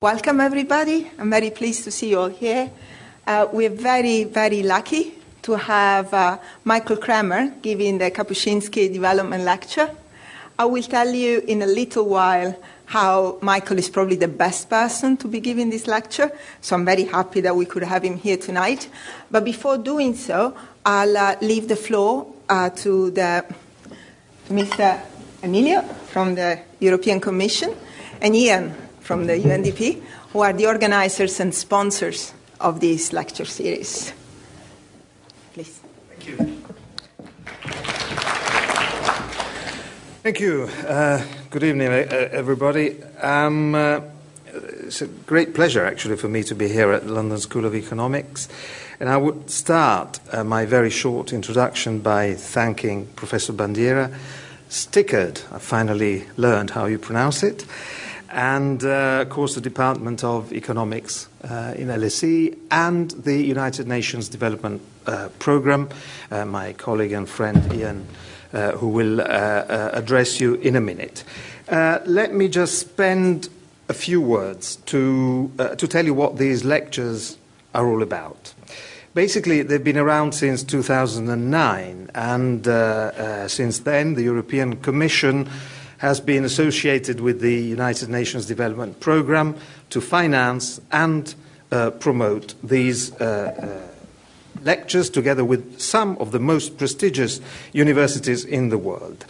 Welcome, everybody. I'm very pleased to see you all here. Uh, we're very, very lucky to have uh, Michael Kremer giving the Kapuscinski Development Lecture. I will tell you in a little while how Michael is probably the best person to be giving this lecture, so I'm very happy that we could have him here tonight. But before doing so, I'll uh, leave the floor uh, to the Mr. Emilio from the European Commission and Ian from the UNDP, who are the organizers and sponsors of this lecture series. Please. Thank you. Thank you. Uh, good evening, everybody. Um, uh, it's a great pleasure, actually, for me to be here at the London School of Economics. And I would start uh, my very short introduction by thanking Professor Bandiera. Stickard, I finally learned how you pronounce it and uh, of course the Department of Economics uh, in LSE and the United Nations Development uh, Programme, uh, my colleague and friend Ian, uh, who will uh, address you in a minute. let me just spend a few words to, to tell you what these lectures are all about. Basically, they've been around since 2009, and since then, the European Commission has been associated with the United Nations Development Programme to finance and uh, promote these uh, uh, lectures together with some of the most prestigious universities in the world.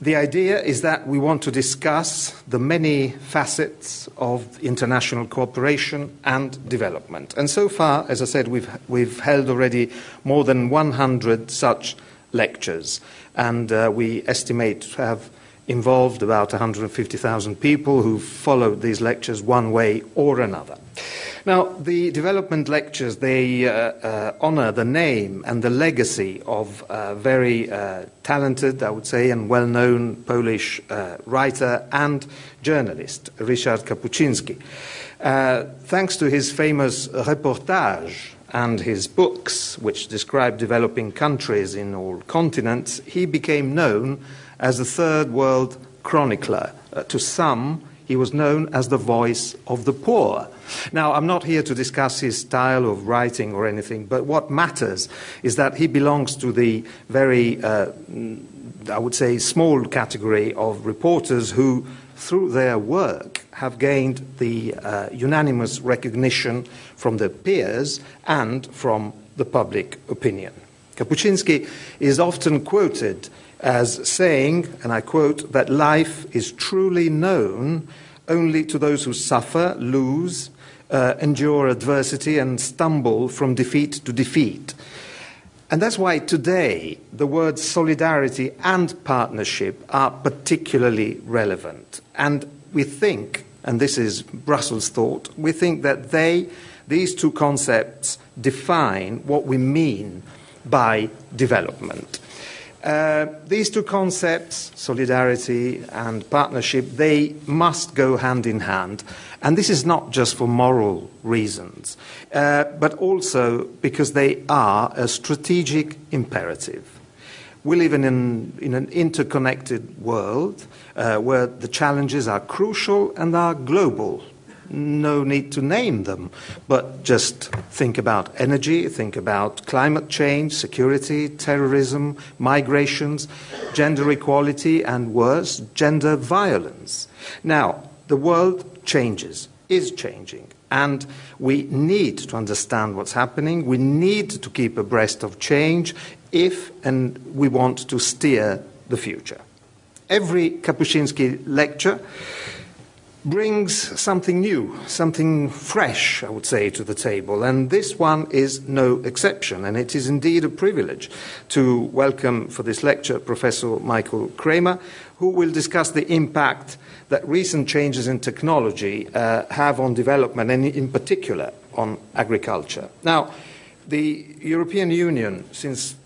The idea is that we want to discuss the many facets of international cooperation and development. And so far, as I said, we've, we've held already more than 100 such lectures, and uh, we estimate to have involved about 150,000 people who followed these lectures one way or another. Now, the development lectures, they uh, uh, honor the name and the legacy of a very uh, talented, I would say, and well-known Polish uh, writer and journalist, Richard Kapuscinski. Uh, thanks to his famous reportage and his books, which describe developing countries in all continents, he became known as a third world chronicler. Uh, to some, he was known as the voice of the poor. Now, I'm not here to discuss his style of writing or anything, but what matters is that he belongs to the very, uh, I would say, small category of reporters who, through their work, have gained the uh, unanimous recognition from their peers and from the public opinion. Kapuscinski is often quoted as saying, and I quote, that life is truly known only to those who suffer, lose, uh, endure adversity, and stumble from defeat to defeat. And that's why today the words solidarity and partnership are particularly relevant. And we think, and this is Brussels thought, we think that they, these two concepts, define what we mean by development. Uh, these two concepts, solidarity and partnership, they must go hand in hand. And this is not just for moral reasons, uh, but also because they are a strategic imperative. We live in an, in an interconnected world uh, where the challenges are crucial and are global no need to name them, but just think about energy, think about climate change, security, terrorism, migrations, gender equality, and worse, gender violence. Now, the world changes, is changing, and we need to understand what's happening. We need to keep abreast of change if and we want to steer the future. Every Kapuscinski lecture brings something new, something fresh, I would say, to the table. And this one is no exception. And it is indeed a privilege to welcome for this lecture Professor Michael Kremer, who will discuss the impact that recent changes in technology uh, have on development and, in particular, on agriculture. Now, the European Union, since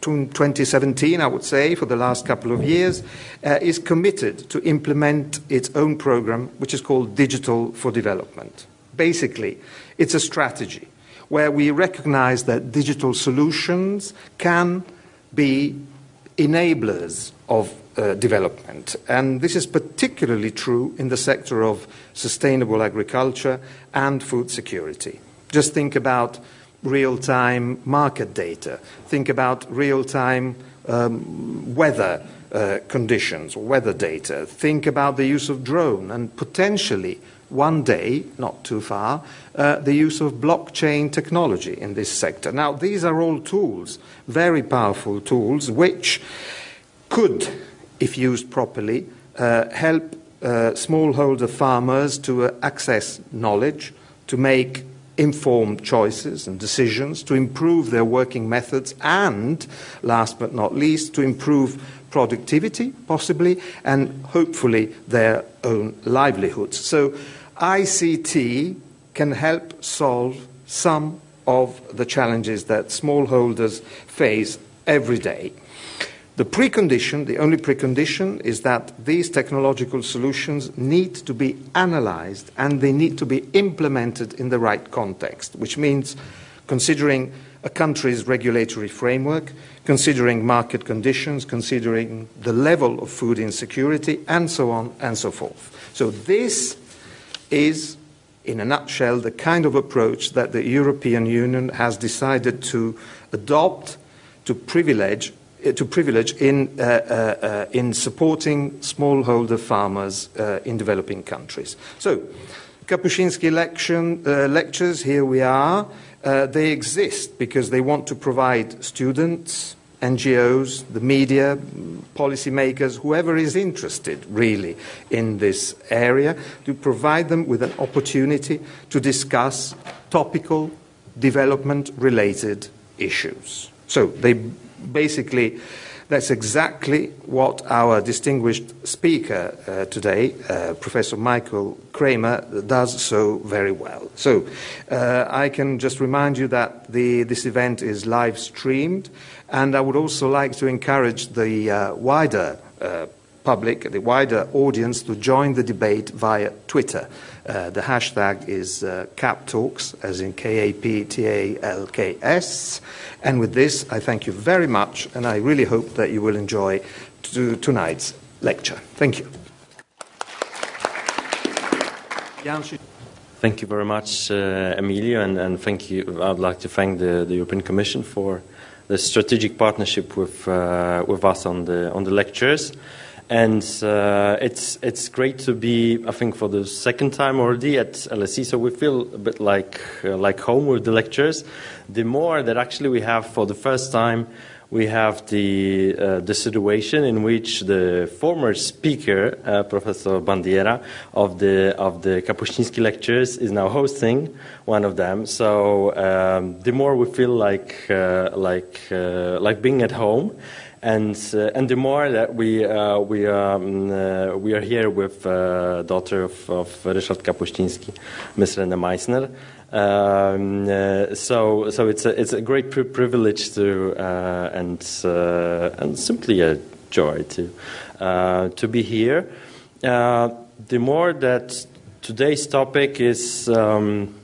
2017, I would say, for the last couple of years, uh, is committed to implement its own program, which is called Digital for Development. Basically, it's a strategy where we recognize that digital solutions can be enablers of uh, development. And this is particularly true in the sector of sustainable agriculture and food security. Just think about real time market data, think about real time um, weather uh, conditions, weather data, think about the use of drone and potentially one day, not too far, uh, the use of blockchain technology in this sector. Now, these are all tools, very powerful tools, which could, if used properly, uh, help uh, smallholder farmers to uh, access knowledge, to make informed choices and decisions, to improve their working methods, and, last but not least, to improve productivity, possibly, and hopefully their own livelihoods. So, ICT can help solve some of the challenges that smallholders face every day. The precondition, the only precondition, is that these technological solutions need to be analyzed and they need to be implemented in the right context, which means considering a country's regulatory framework, considering market conditions, considering the level of food insecurity, and so on and so forth. So, this is, in a nutshell, the kind of approach that the European Union has decided to adopt to privilege to privilege in, uh, uh, uh, in supporting smallholder farmers uh, in developing countries. So, Kapuscinski uh, lectures, here we are. they exist because they want to provide students, NGOs, the media, policymakers, whoever is interested really in this area, to provide them with an opportunity to discuss topical development related issues. So they basically, that's exactly what our distinguished speaker uh, today, uh, Professor Michael Kremer, does so very well. So uh, I can just remind you that the, this event is live streamed, and I would also like to encourage the uh, wider uh, public, the wider audience, to join the debate via Twitter. Uh, the hashtag is uh, CapTalks, as in K A P T A L K S. And with this, I thank you very much, and I really hope that you will enjoy to, tonight's lecture. Thank you. Thank you very much, uh, Emilio, and, and, thank you. I'd like to thank the, the, European Commission for the strategic partnership with, uh, with us on the, on the lectures and uh, it's it's great to be. I think for the second time already at LSE, so we feel a bit like uh, like home with the lectures. The more that actually we have for the first time, we have the uh, the situation in which the former speaker, uh, Professor Bandiera of the of the Kapuscinski lectures, is now hosting one of them. So um, the more we feel like uh, like uh, like being at home and uh, and the more that we uh, we um, uh, we are here with uh, daughter of, of Ryszard Kapuscinski, Ms. Rene Maisner. Um, uh, so so it's a it's a great pri- privilege to uh, and and simply a joy to to be here. the more that today's topic is. Um,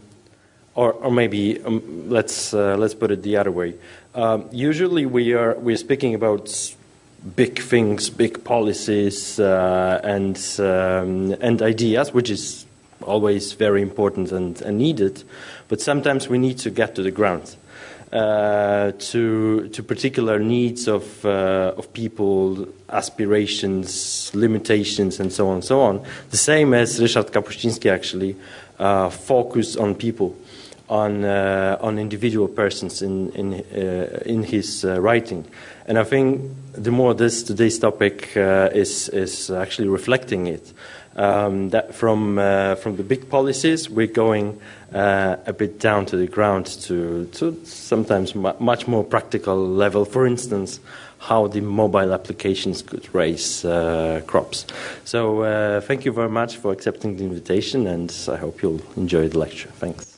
or, or maybe um, let's let's put it the other way. Um, usually we are we're speaking about big things, big policies, uh, and um, and ideas, which is always very important and, and, needed. But sometimes we need to get to the ground. Uh, to to particular needs of uh, of people, aspirations, limitations, and so on and so on. The same as Richard Kapuscinski actually uh, focused on people on uh, on individual persons in in uh, in his uh, writing, and I think the more this today's topic uh, is is actually reflecting it. Um, that from uh, from the big policies, we're going uh, a bit down to the ground to to sometimes mu- much more practical level. For instance, how the mobile applications could raise crops. So, thank you very much for accepting the invitation, and I hope you'll enjoy the lecture. Thanks.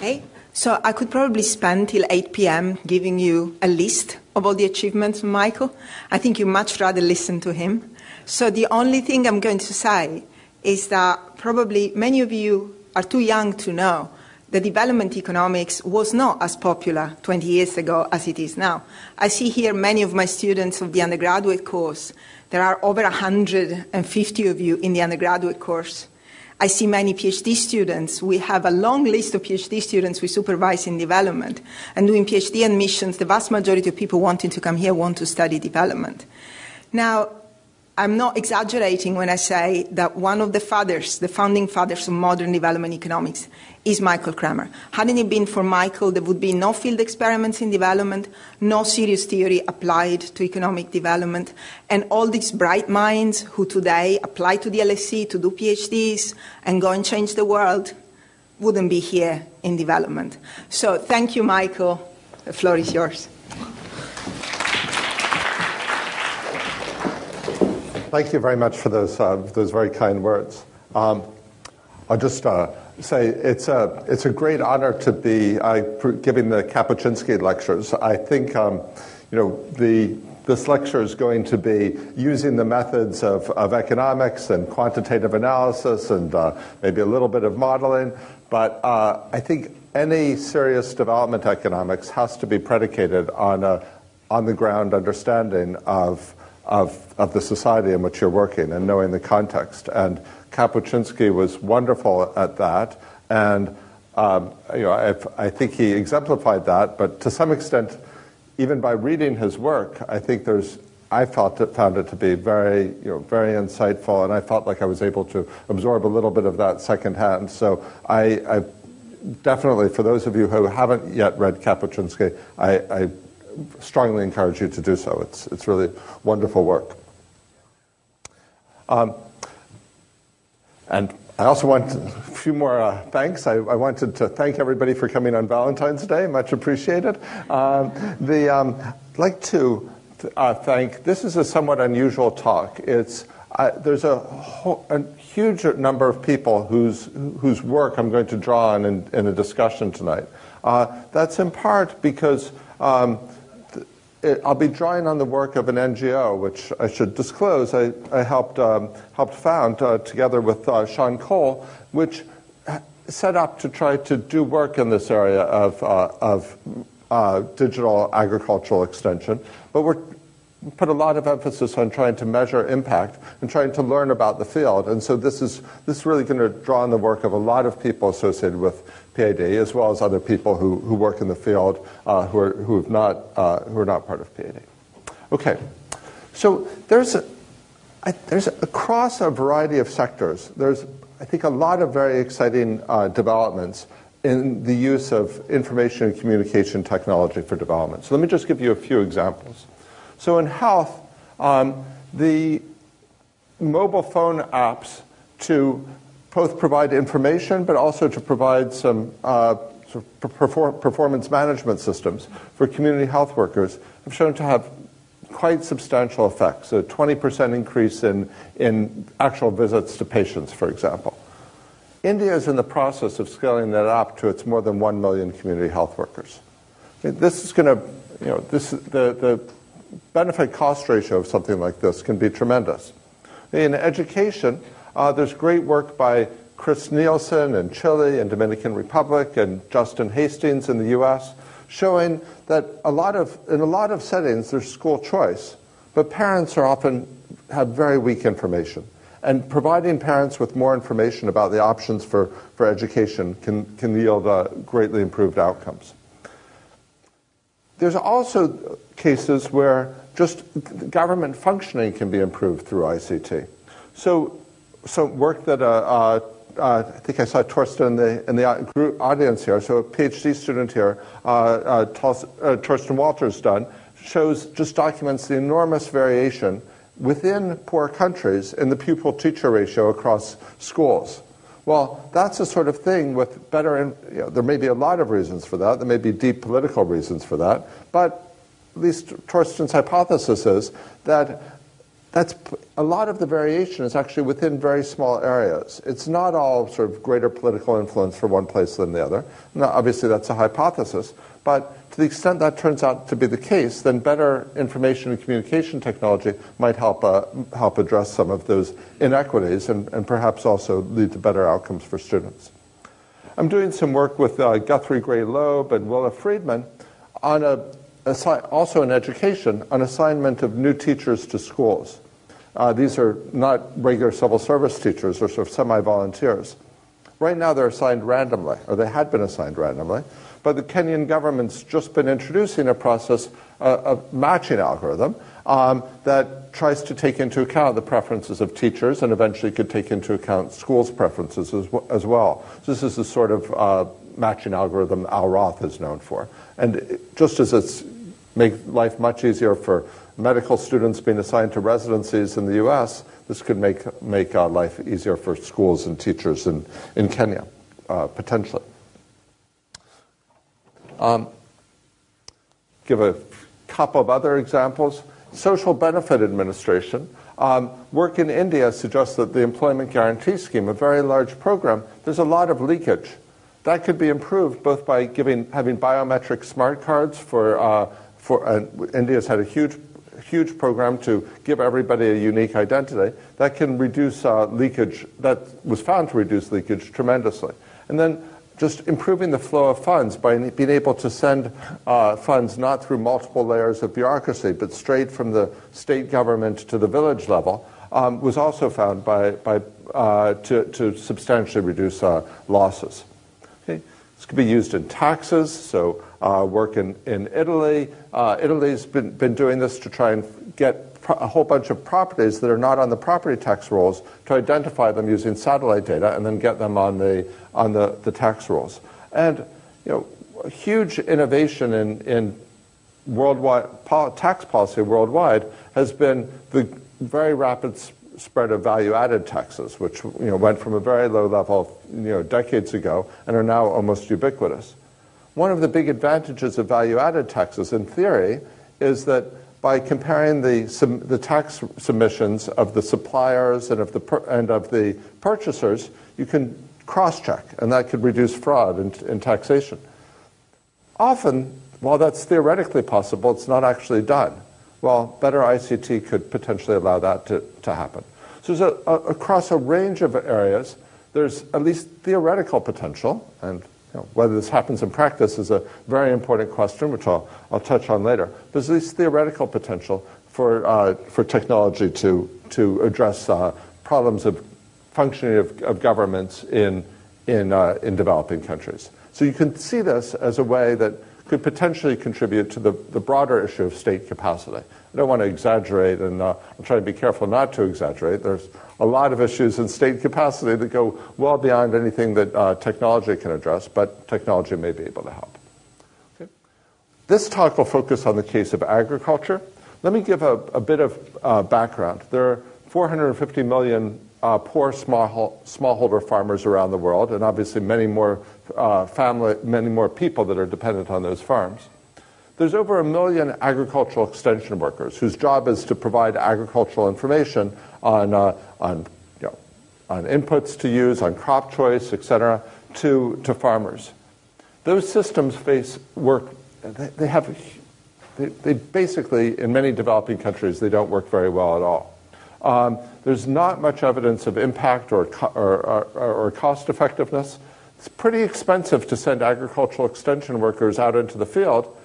Okay, so I could probably spend till 8 p.m. giving you a list of all the achievements of Michael. I think you'd much rather listen to him. So the only thing I'm going to say is that probably many of you are too young to know that development economics was not as popular 20 years ago as it is now. I see here many of my students of the undergraduate course. There are over 150 of you in the undergraduate course. I see many PhD students. We have a long list of PhD students we supervise in development. And doing PhD admissions, the vast majority of people wanting to come here want to study development. Now, I'm not exaggerating when I say that one of the fathers, the founding fathers of modern development economics, is Michael Kremer. Hadn't it been for Michael, there would be no field experiments in development, no serious theory applied to economic development, and all these bright minds who today apply to the LSE to do PhDs and go and change the world wouldn't be here in development. So thank you, Michael. The floor is yours. Thank you very much for those, uh, those very kind words. Um, I'll just uh, say it's a, it's a great honor to be uh, giving the Kapuscinski lectures. I think um, you know, the, this lecture is going to be using the methods of, of economics and quantitative analysis and uh, maybe a little bit of modeling, but uh, I think any serious development economics has to be predicated on a on the ground understanding of of, of the society in which you're working and knowing the context. And Kapuscinski was wonderful at that. And um, you know, I, I think he exemplified that, but to some extent, even by reading his work, I think there's I felt it, found it to be very, you know, very insightful, and I felt like I was able to absorb a little bit of that secondhand. So I, I definitely, for those of you who haven't yet read Kapuscinski, I, I strongly encourage you to do so. It's, it's really wonderful work. Um, and I also want a few more uh, thanks. I, I, wanted to thank everybody for coming on Valentine's Day. Much appreciated. Um, the, um, I'd like to uh, thank, this is a somewhat unusual talk. It's, uh, there's a, a, huge number of people whose, whose work I'm going to draw on in, in a discussion tonight. Uh, that's in part because um, it, I'll be drawing on the work of an NGO, which I should disclose I, I helped, um, helped found uh, together with uh, Shawn Cole, which set up to try to do work in this area of, uh, of uh, digital agricultural extension. But we're put a lot of emphasis on trying to measure impact and trying to learn about the field. And so this is, this is really going to draw on the work of a lot of people associated with PAD, as well as other people who, who work in the field uh, who, are, who, have not, uh, who are not part of PAD. Okay, so there's, a, I, there's across a variety of sectors, there's, I think, a lot of very exciting uh, developments in the use of information and communication technology for development. So let me just give you a few examples. So in health, um, the mobile phone apps to both provide information but also to provide some uh, sort of perform performance management systems for community health workers have shown to have quite substantial effects. A 20% increase in, in actual visits to patients, for example. India is in the process of scaling that up to its more than 1 million community health workers. This is going to, you know, this, the, the benefit cost ratio of something like this can be tremendous. In education, uh, there's great work by Chris Neilson in Chile and Dominican Republic and Justine Hastings in the US showing that a lot of, in a lot of settings there's school choice, but parents are often have very weak information. And providing parents with more information about the options for, for education can, can yield uh, greatly improved outcomes. There's also cases where just government functioning can be improved through ICT. So, some work that uh, uh, uh, I think I saw Torsten in the, in the group audience here, so a PhD student here, uh, uh, uh, Torsten Walter's done, shows, just documents the enormous variation within poor countries in the pupil teacher ratio across schools. Well, that's the sort of thing with better, you know, there may be a lot of reasons for that. There may be deep political reasons for that. But least Torsten's hypothesis is that that's a lot of the variation is actually within very small areas. It's not all sort of greater political influence for one place than the other. Now, obviously, that's a hypothesis. But to the extent that turns out to be the case, then better information and communication technology might help, uh, help address some of those inequities and, and perhaps also lead to better outcomes for students. I'm doing some work with uh, Guthrie Gray-Lobe and Willa Friedman on a, assi- also in education, an assignment of new teachers to schools. Uh, these are not regular civil service teachers, they're sort of semi volunteers. Right now, they're assigned randomly, or they had been assigned randomly, but the Kenyan government's just been introducing a process, uh, a matching algorithm, um, that tries to take into account the preferences of teachers and eventually could take into account schools' preferences as, w- as well. So this is the sort of uh, matching algorithm Al Roth is known for. And just as it's make life much easier for medical students being assigned to residencies in the U.S., this could make, make uh, life easier for schools and teachers in, in Kenya, uh, potentially. Um, give a couple of other examples. Social Benefit Administration. Um, work in India suggests that the Employment Guarantee Scheme, a very large program, there's a lot of leakage. That could be improved both by giving, having biometric smart cards for, uh, for uh, India's had a huge, huge program to give everybody a unique identity. That can reduce uh, leakage, that was found to reduce leakage tremendously. And then just improving the flow of funds by being able to send uh, funds not through multiple layers of bureaucracy, but straight from the state government to the village level, um, was also found by, by, uh, to, to substantially reduce uh, losses. Okay? This could be used in taxes, so uh, work in, in Italy. Uh, Italy's been, been doing this to try and get a whole bunch of properties that are not on the property tax rolls to identify them using satellite data and then get them on the, on the, the tax rolls. And you know, a huge innovation in, in worldwide tax policy worldwide has been the very rapid spread of value-added taxes, which you know, went from a very low level you know, decades ago and are now almost ubiquitous. One of the big advantages of value-added taxes, in theory, is that by comparing the, the tax submissions of the suppliers and of the, and of the purchasers, you can cross-check, and that could reduce fraud in, in taxation. Often, while that's theoretically possible, it's not actually done. Well, better ICT could potentially allow that to, to happen. So across a range of areas, there's at least theoretical potential, and you know, whether this happens in practice is a very important question, which I'll, I'll touch on later. There's at least theoretical potential for, uh, for technology to, to address uh, problems of functioning of, of governments in, in, uh, in developing countries. So you can see this as a way that could potentially contribute to the, the broader issue of state capacity. I don't want to exaggerate, and uh, I'm trying to be careful not to exaggerate. There's a lot of issues in state capacity that go well beyond anything that uh, technology can address, but technology may be able to help. Okay. This talk will focus on the case of agriculture. Let me give a, a bit of uh, background. There are 450 million uh, poor small, smallholder farmers around the world, and obviously many more uh, family, many more people that are dependent on those farms. There's over a million agricultural extension workers whose job is to provide agricultural information on, uh, on, you know, on inputs to use, on crop choice, et cetera, to, to farmers. Those systems face work, they, they have, they, they, basically, in many developing countries, they don't work very well at all. Um, there's not much evidence of impact or, or, or, or cost effectiveness. It's pretty expensive to send agricultural extension workers out into the field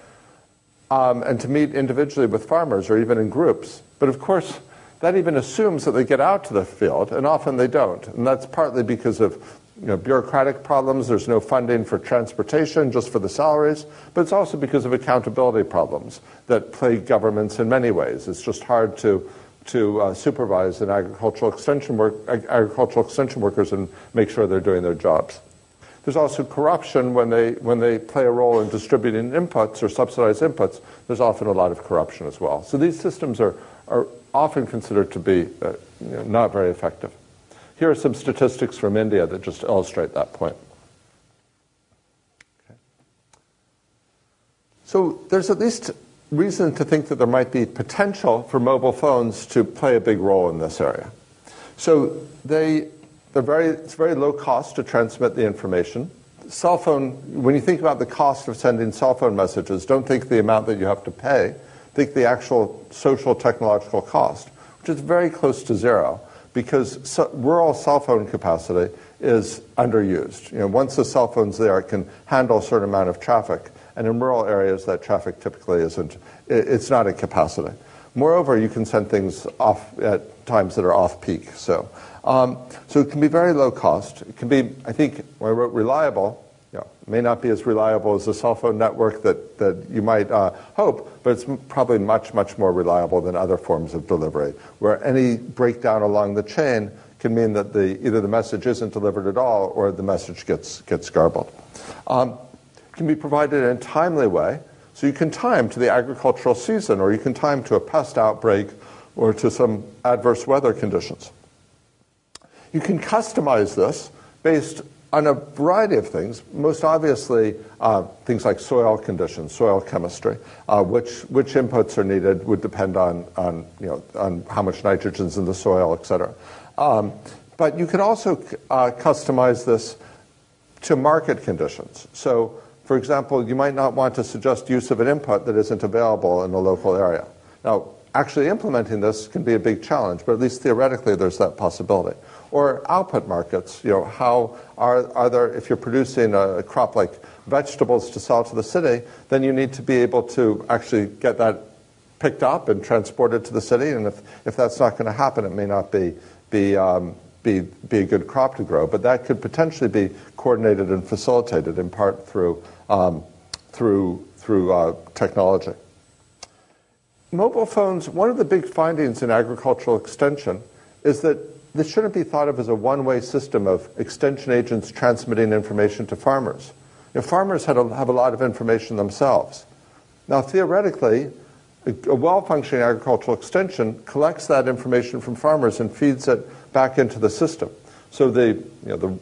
um, and to meet individually with farmers or even in groups. But of course, that even assumes that they get out to the field, and often they don't. And that's partly because of you know, bureaucratic problems. There's no funding for transportation, just for the salaries. But it's also because of accountability problems that plague governments in many ways. It's just hard to, to uh, supervise an agricultural extension work, agricultural extension workers and make sure they're doing their jobs. There's also corruption when they, when they play a role in distributing inputs or subsidized inputs. There's often a lot of corruption as well. So these systems are, are often considered to be uh, you know, not very effective. Here are some statistics from India that just illustrate that point. Okay. So there's at least reason to think that there might be potential for mobile phones to play a big role in this area. So they they're very, it's very low cost to transmit the information. Cell phone, when you think about the cost of sending cell phone messages, don't think the amount that you have to pay. Think the actual social technological cost, which is very close to zero. because rural cell phone capacity is underused. You know, once the cell phone's there, it can handle a certain amount of traffic, and in rural areas, that traffic typically isn't. It's not at capacity. Moreover, you can send things off at times that are off peak. So, um, so it can be very low cost. It can be, I think, when I wrote reliable, you know, may not be as reliable as the cell phone network that, that you might uh, hope, but it's probably much, much more reliable than other forms of delivery, where any breakdown along the chain can mean that the, either the message isn't delivered at all or the message gets, gets garbled. Um, it can be provided in a timely way, so you can time to the agricultural season, or you can time to a pest outbreak or to some adverse weather conditions. You can customize this based on a variety of things, most obviously uh, things like soil conditions, soil chemistry, uh, which, which inputs are needed would depend on, on, you know, on how much nitrogen's in the soil, et cetera. Um, but you can also uh, customize this to market conditions. So for example, you might not want to suggest use of an input that isn't available in a local area. Now, actually implementing this can be a big challenge, but at least theoretically there's that possibility. Or output markets, you know, how are, are there, if you're producing a crop like vegetables to sell to the city, then you need to be able to actually get that picked up and transported to the city, and if, if that's not going to happen, it may not be, be um, be, be a good crop to grow, but that could potentially be coordinated and facilitated in part through, um, through, through uh, technology. Mobile phones, one of the big findings in agricultural extension is that this shouldn't be thought of as a one way system of extension agents transmitting information to farmers. You know, farmers have a, lot of information themselves. Now, theoretically, a well functioning agricultural extension collects that information from farmers and feeds it back into the system. So the, you know, the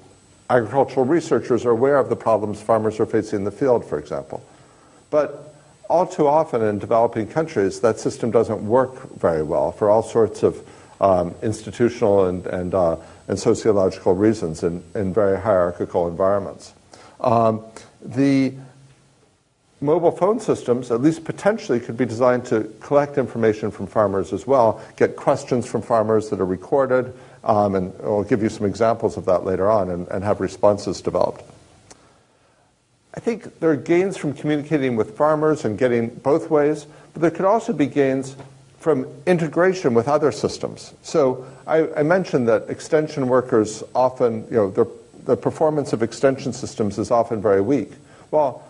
agricultural researchers are aware of the problems farmers are facing in the field, for example. But all too often in developing countries, that system doesn't work very well for all sorts of um, institutional and, and, uh, and sociological reasons in, in very hierarchical environments. Um, the mobile phone systems, at least potentially, could be designed to collect information from farmers as well, get questions from farmers that are recorded, um, and I'll give you some examples of that later on and, and have responses developed. I think there are gains from communicating with farmers and getting both ways, but there could also be gains from integration with other systems. So I, I mentioned that extension workers often, you know, the, the performance of extension systems is often very weak. Well,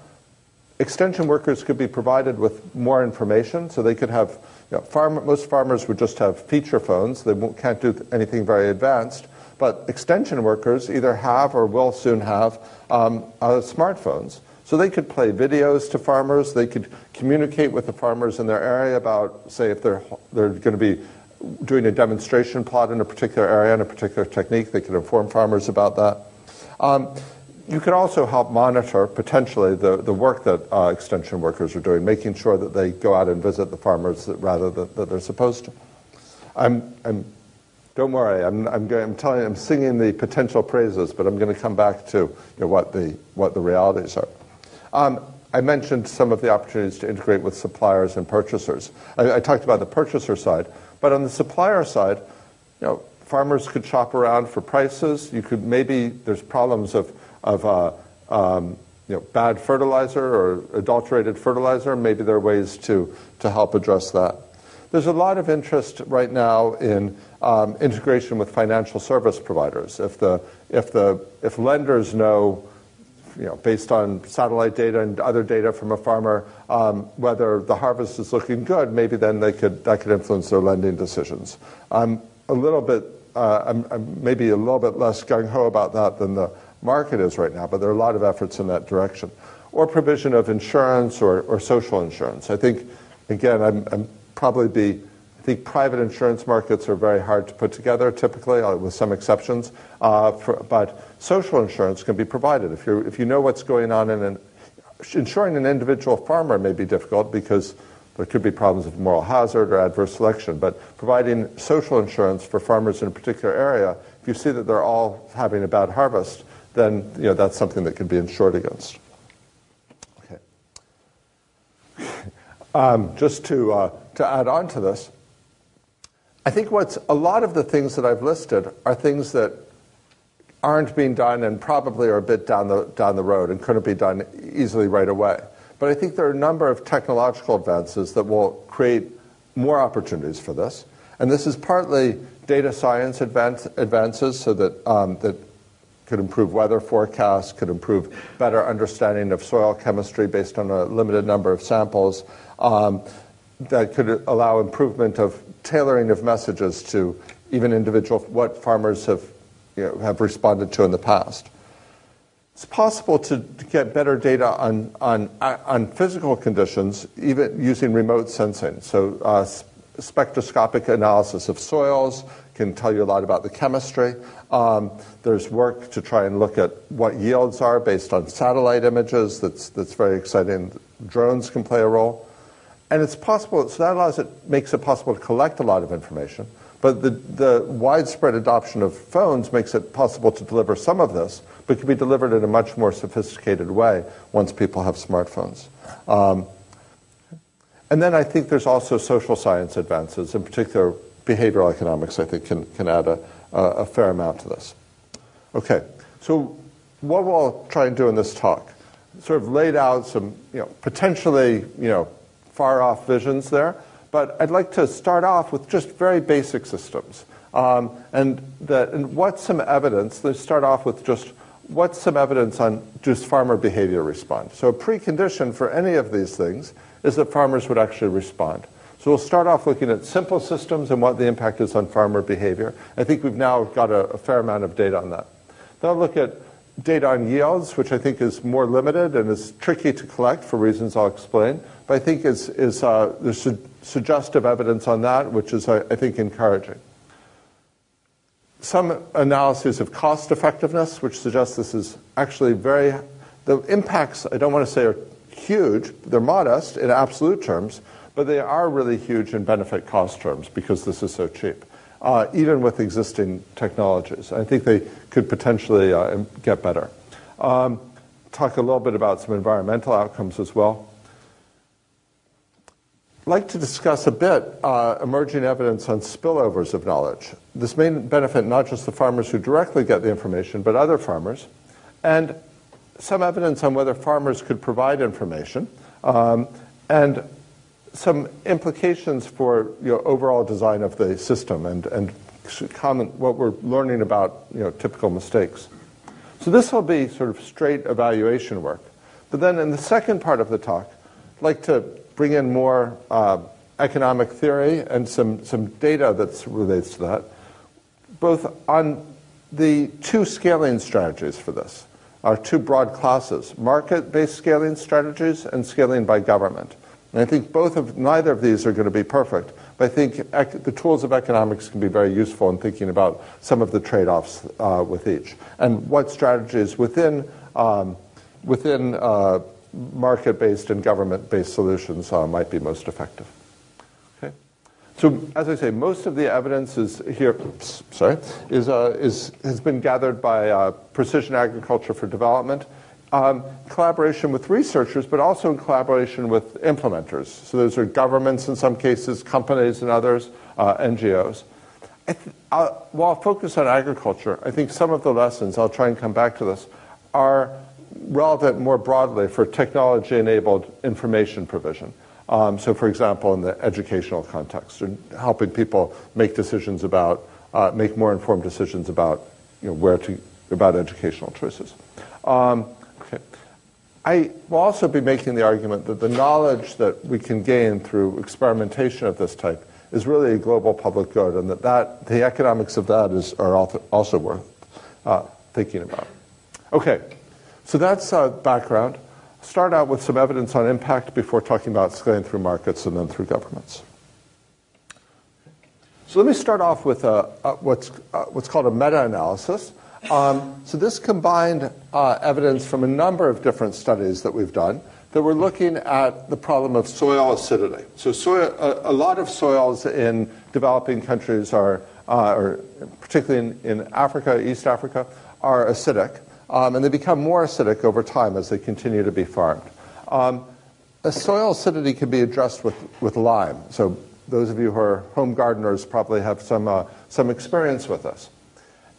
extension workers could be provided with more information, so they could have you know, farm, most farmers would just have feature phones. They can't do anything very advanced. But extension workers either have or will soon have um, uh, smartphones. So they could play videos to farmers. They could communicate with the farmers in their area about, say, if they're, they're going to be doing a demonstration plot in a particular area and a particular technique, they could inform farmers about that. Um, you could also help monitor potentially the, the work that uh, extension workers are doing, making sure that they go out and visit the farmers rather than that they're supposed to. I'm, I'm, don't worry, I'm, I'm, going, I'm telling, I'm singing the potential praises, but I'm going to come back to you know, what the what the realities are. Um, I mentioned some of the opportunities to integrate with suppliers and purchasers. I, I talked about the purchaser side, but on the supplier side, you know, farmers could shop around for prices. You could maybe there's problems of of uh, um, you know, bad fertilizer or adulterated fertilizer. Maybe there are ways to, to help address that. There's a lot of interest right now in um, integration with financial service providers. If, the, if, the, if lenders know, you know, based on satellite data and other data from a farmer, um, whether the harvest is looking good, maybe then they could, that could influence their lending decisions. I'm a little bit, uh, I'm, I'm maybe a little bit less gung ho about that than the market is right now, but there are a lot of efforts in that direction. Or provision of insurance or, or social insurance. I think, again, I'm, I'm probably be, Think private insurance markets are very hard to put together typically, uh, with some exceptions. Uh, for, but social insurance can be provided. If, you if you know what's going on in an, insuring an individual farmer may be difficult because there could be problems of moral hazard or adverse selection, but providing social insurance for farmers in a particular area, if you see that they're all having a bad harvest, then you know, that's something that can be insured against. Okay. Um, just to, uh, to add on to this, I think what's a lot of the things that I've listed are things that aren't being done and probably are a bit down the, down the road and couldn't be done easily right away. But I think there are a number of technological advances that will create more opportunities for this. And this is partly data science advance, advances so that, um, that could improve weather forecasts, could improve better understanding of soil chemistry based on a limited number of samples, um, that could allow improvement of tailoring of messages to even individual what farmers have, you know, have responded to in the past. It's possible to get better data on, on, on physical conditions, even using remote sensing. So, uh, spectroscopic analysis of soils can tell you a lot about the chemistry. Um, there's work to try and look at what yields are based on satellite images. That's, that's very exciting. Drones can play a role. And it's possible, so that allows it, makes it possible to collect a lot of information. But the, the widespread adoption of phones makes it possible to deliver some of this, but can be delivered in a much more sophisticated way once people have smartphones. Um, and then I think there's also social science advances, in particular behavioral economics, I think, can, can add a, a fair amount to this. Okay, so what we'll try and do in this talk, sort of laid out some, you know, potentially, you know, far off visions there, but I'd like to start off with just very basic systems. Um, and, that, and what's some evidence? Let's start off with just what's some evidence on just farmer behavior response. So a precondition for any of these things is that farmers would actually respond. So we'll start off looking at simple systems and what the impact is on farmer behavior. I think we've now got a, a fair amount of data on that. Then I'll look at data on yields, which I think is more limited and is tricky to collect for reasons I'll explain. But I think is, is, uh, there's su- suggestive evidence on that, which is, I, I think, encouraging. Some analyses of cost effectiveness, which suggests this is actually very, the impacts, I don't want to say are huge, they're modest in absolute terms, but they are really huge in benefit cost terms because this is so cheap, uh, even with existing technologies. I think they could potentially uh, get better. Um, talk a little bit about some environmental outcomes as well. I'd like to discuss a bit uh, emerging evidence on spillovers of knowledge. This may benefit not just the farmers who directly get the information, but other farmers. And some evidence on whether farmers could provide information. Um, and some implications for you know, overall design of the system and, and comment what we're learning about you know, typical mistakes. So this will be sort of straight evaluation work. But then in the second part of the talk, I'd like to bring in more uh, economic theory and some, some data that relates to that, both on the two scaling strategies for this. Our two broad classes, market-based scaling strategies and scaling by government. And I think both of, neither of these are going to be perfect, but I think ec- the tools of economics can be very useful in thinking about some of the trade-offs uh, with each and what strategies within um, within uh, market-based and government-based solutions uh, might be most effective. Okay, so as I say, most of the evidence is here. Sorry, is uh, is has been gathered by uh, Precision Agriculture for Development um, collaboration with researchers, but also in collaboration with implementers. So those are governments in some cases, companies in others, uh, NGOs. I th- I'll, while I'll focus on agriculture, I think some of the lessons, I'll try and come back to this, are relevant more broadly for technology enabled information provision. Um, so, for example, in the educational context, and helping people make decisions about, uh, make more informed decisions about you know, where to, about educational choices. Um, I will also be making the argument that the knowledge that we can gain through experimentation of this type is really a global public good, and that, that the economics of that is, are also worth uh, thinking about. Okay, so that's uh, background. Start out with some evidence on impact before talking about scaling through markets and then through governments. So let me start off with a, a what's, uh, what's called a meta-analysis. Um, so this combined uh, evidence from a number of different studies that we've done that we're looking at the problem of soil acidity. So soil, a, a lot of soils in developing countries are, uh, or particularly in, in, Africa, East Africa, are acidic, um, and they become more acidic over time as they continue to be farmed. Um, soil acidity can be addressed with, with lime. So those of you who are home gardeners probably have some, uh, some experience with this.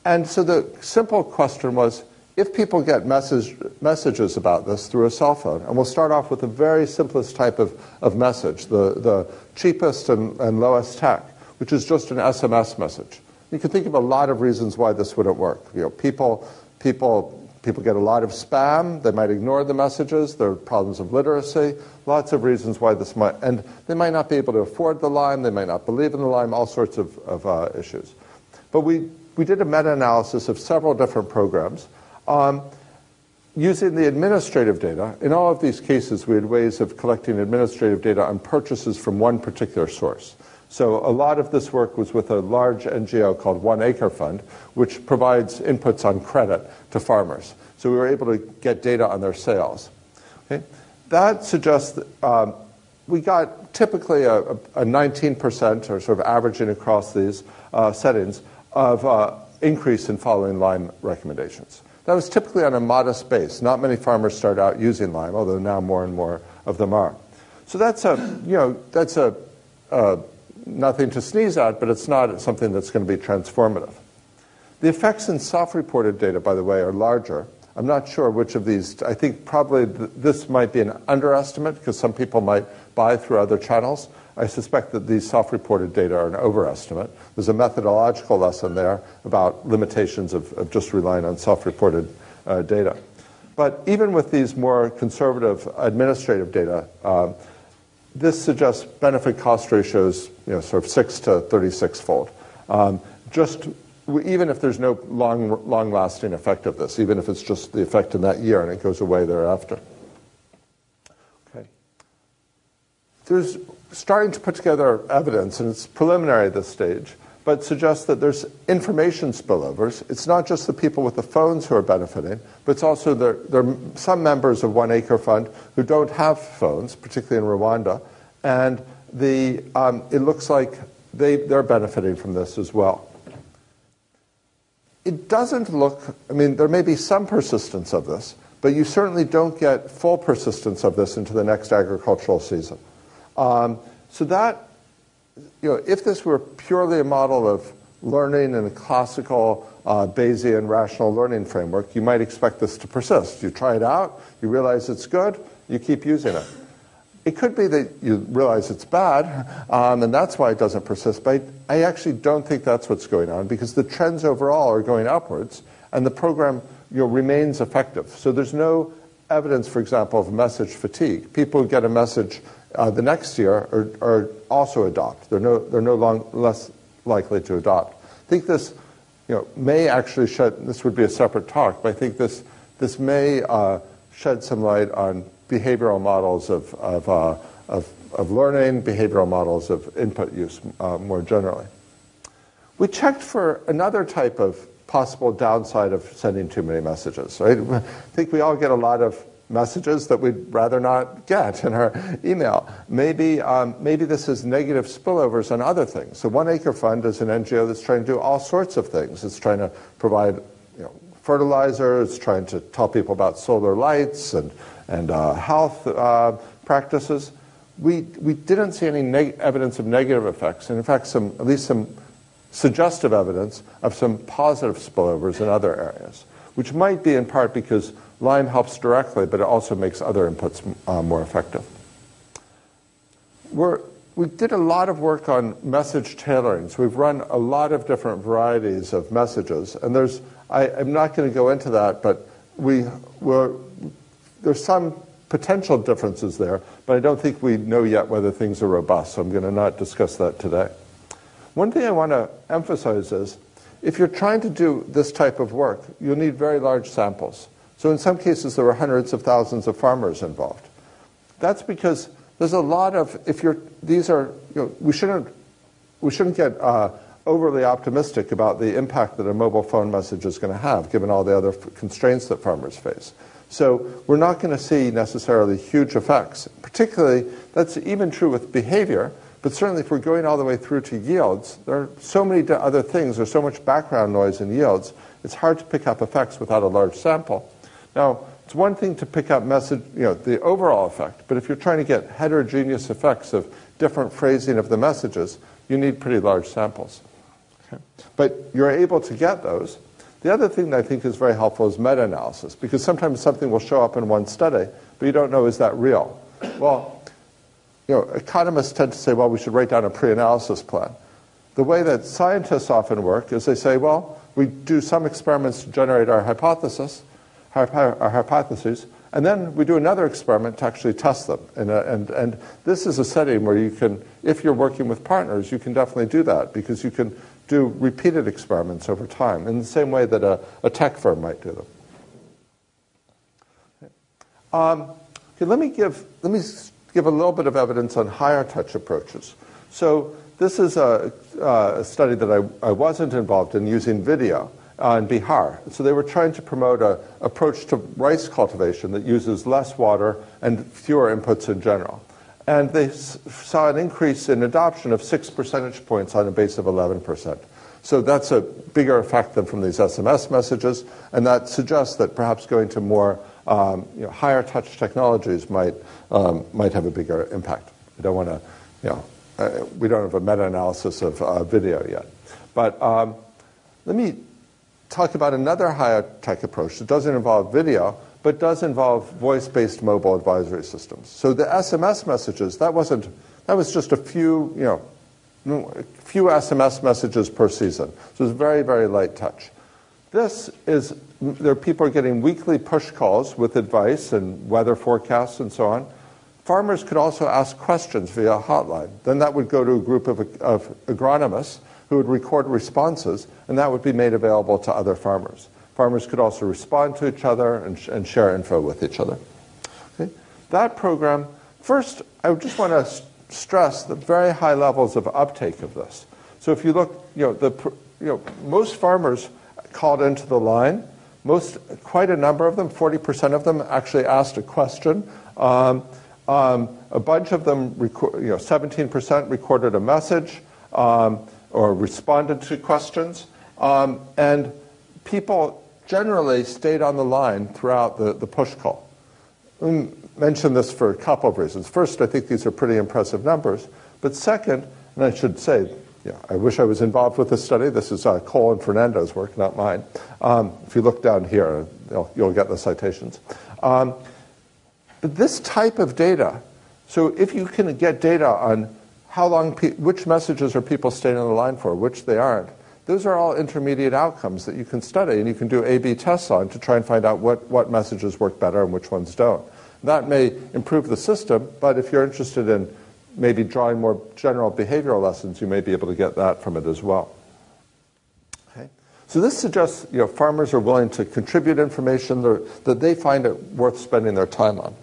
And so the simple question was if people get message, messages about this through a cell phone, and we'll start off with the very simplest type of, of message, the, the cheapest and, and lowest tech, which is just an SMS message. You can think of a lot of reasons why this wouldn't work. You know, people, people People get a lot of spam. They might ignore the messages. There are problems of literacy. Lots of reasons why this might, and they might not be able to afford the Lime. They might not believe in the Lime. All sorts of, of uh, issues. But we, we did a meta-analysis of several different programs. Um, using the administrative data, in all of these cases, we had ways of collecting administrative data on purchases from one particular source. So a lot of this work was with a large NGO called One Acre Fund, which provides inputs on credit to farmers. So we were able to get data on their sales. Okay? That suggests that um, we got typically a, a, 19% or sort of averaging across these uh, settings of uh, increase in following Lime recommendations. That was typically on a modest base. Not many farmers start out using Lime, although now more and more of them are. So that's a, you know, that's a, a nothing to sneeze at, but it's not something that's going to be transformative. The effects in self-reported data, by the way, are larger. I'm not sure which of these. I think probably th- this might be an underestimate because some people might buy through other channels. I suspect that these self-reported data are an overestimate. There's a methodological lesson there about limitations of, of just relying on self-reported uh, data. But even with these more conservative administrative data, um, this suggests benefit cost ratios, you know, sort of six to 36 fold. Um, just even if there's no long, long lasting effect of this, even if it's just the effect in that year and it goes away thereafter. Okay. There's starting to put together evidence, and it's preliminary at this stage, but suggests that there's information spillovers. It's not just the people with the phones who are benefiting, but it's also there, there are some members of One Acre Fund who don't have phones, particularly in Rwanda, and the, um, it looks like they, they're benefiting from this as well. It doesn't look, I mean, there may be some persistence of this, but you certainly don't get full persistence of this into the next agricultural season. Um, so that you know, if this were purely a model of learning in a classical uh, Bayesian rational learning framework, you might expect this to persist. You try it out, you realize it's good, you keep using it. It could be that you realize it's bad, um, and that's why it doesn't persist. But I actually don't think that's what's going on because the trends overall are going upwards, and the program you know, remains effective. So there's no evidence, for example, of message fatigue. People get a message uh, the next year are, are, also adopt. They're no, they're no long, less likely to adopt. I think this you know, may actually shed, this would be a separate talk, but I think this, this may uh, shed some light on behavioral models of, of, uh, of, of, learning, behavioral models of input use uh, more generally. We checked for another type of possible downside of sending too many messages. Right? I think we all get a lot of messages that we'd rather not get in our email. Maybe, um, maybe this is negative spillovers on other things. So One Acre Fund is an NGO that's trying to do all sorts of things. It's trying to provide you know, fertilizer, it's trying to tell people about solar lights and, and uh, health uh, practices. We, we didn't see any neg- evidence of negative effects, and in fact, some, at least some suggestive evidence of some positive spillovers in other areas, which might be in part because Lime helps directly, but it also makes other inputs uh, more effective. We're, we did a lot of work on message tailoring. So we've run a lot of different varieties of messages. And there's, I, am not going to go into that, but we were, there's some potential differences there, but I don't think we know yet whether things are robust. So I'm going to not discuss that today. One thing I want to emphasize is if you're trying to do this type of work, you'll need very large samples. So in some cases, there were hundreds of thousands of farmers involved. That's because there's a lot of, if you're, these are, you know, we shouldn't, we shouldn't get uh, overly optimistic about the impact that a mobile phone message is going to have, given all the other constraints that farmers face. So we're not going to see necessarily huge effects. Particularly, that's even true with behavior, but certainly if we're going all the way through to yields, there are so many other things, there's so much background noise in yields, it's hard to pick up effects without a large sample. Now, it's one thing to pick up message, you know, the overall effect, but if you're trying to get heterogeneous effects of different phrasing of the messages, you need pretty large samples. Okay? But you're able to get those. The other thing that I think is very helpful is meta analysis, because sometimes something will show up in one study, but you don't know is that real? Well, you know, economists tend to say, well, we should write down a pre analysis plan. The way that scientists often work is they say, well, we do some experiments to generate our hypothesis, our, hypotheses, and then we do another experiment to actually test them. And, uh, and, and this is a setting where you can, if you're working with partners, you can definitely do that because you can do repeated experiments over time in the same way that a, a tech firm might do them. Um, okay, let me give let me give a little bit of evidence on higher touch approaches. So this is a, uh, a study that I, I, wasn't involved in using video uh, in Bihar. So they were trying to promote an approach to rice cultivation that uses less water and fewer inputs in general. And they saw an increase in adoption of six percentage points on a base of 11%. So that's a bigger effect than from these SMS messages, and that suggests that perhaps going to more um, you know, higher touch technologies might, um, might have a bigger impact. I don't want to, you know, uh, we don't have a meta-analysis of uh, video yet. But um, let me talk about another higher tech approach that doesn't involve video, but does involve voice-based mobile advisory systems. So the SMS messages, that wasn't, that was just a few, you know, few SMS messages per season. So it's very, very light touch. This is, there people are getting weekly push calls with advice and weather forecasts and so on. Farmers could also ask questions via hotline. Then that would go to a group of, of agronomists who would record responses, and that would be made available to other farmers. Farmers could also respond to each other and, sh- and share info with each other. Okay? That program, first, I just want to st- stress the very high levels of uptake of this. So if you look, you know, the, you know, most farmers called into the line. Most, quite a number of them, 40% of them, actually asked a question. Um, um, a bunch of them, you know, 17% recorded a message um, or responded to questions. Um, and people generally stayed on the line throughout the, the push call. I mention this for a couple of reasons. First, I think these are pretty impressive numbers. But second, and I should say, yeah, I wish I was involved with this study. This is uh, Cole and Fernando's work, not mine. Um, if you look down here, you'll, you'll get the citations. Um, but this type of data, so if you can get data on how long, pe- which messages are people staying on the line for, which they aren't, those are all intermediate outcomes that you can study and you can do A-B tests on to try and find out what, what messages work better and which ones don't. That may improve the system, but if you're interested in maybe drawing more general behavioral lessons, you may be able to get that from it as well. Okay? So this suggests you know, farmers are willing to contribute information that they find it worth spending their time on.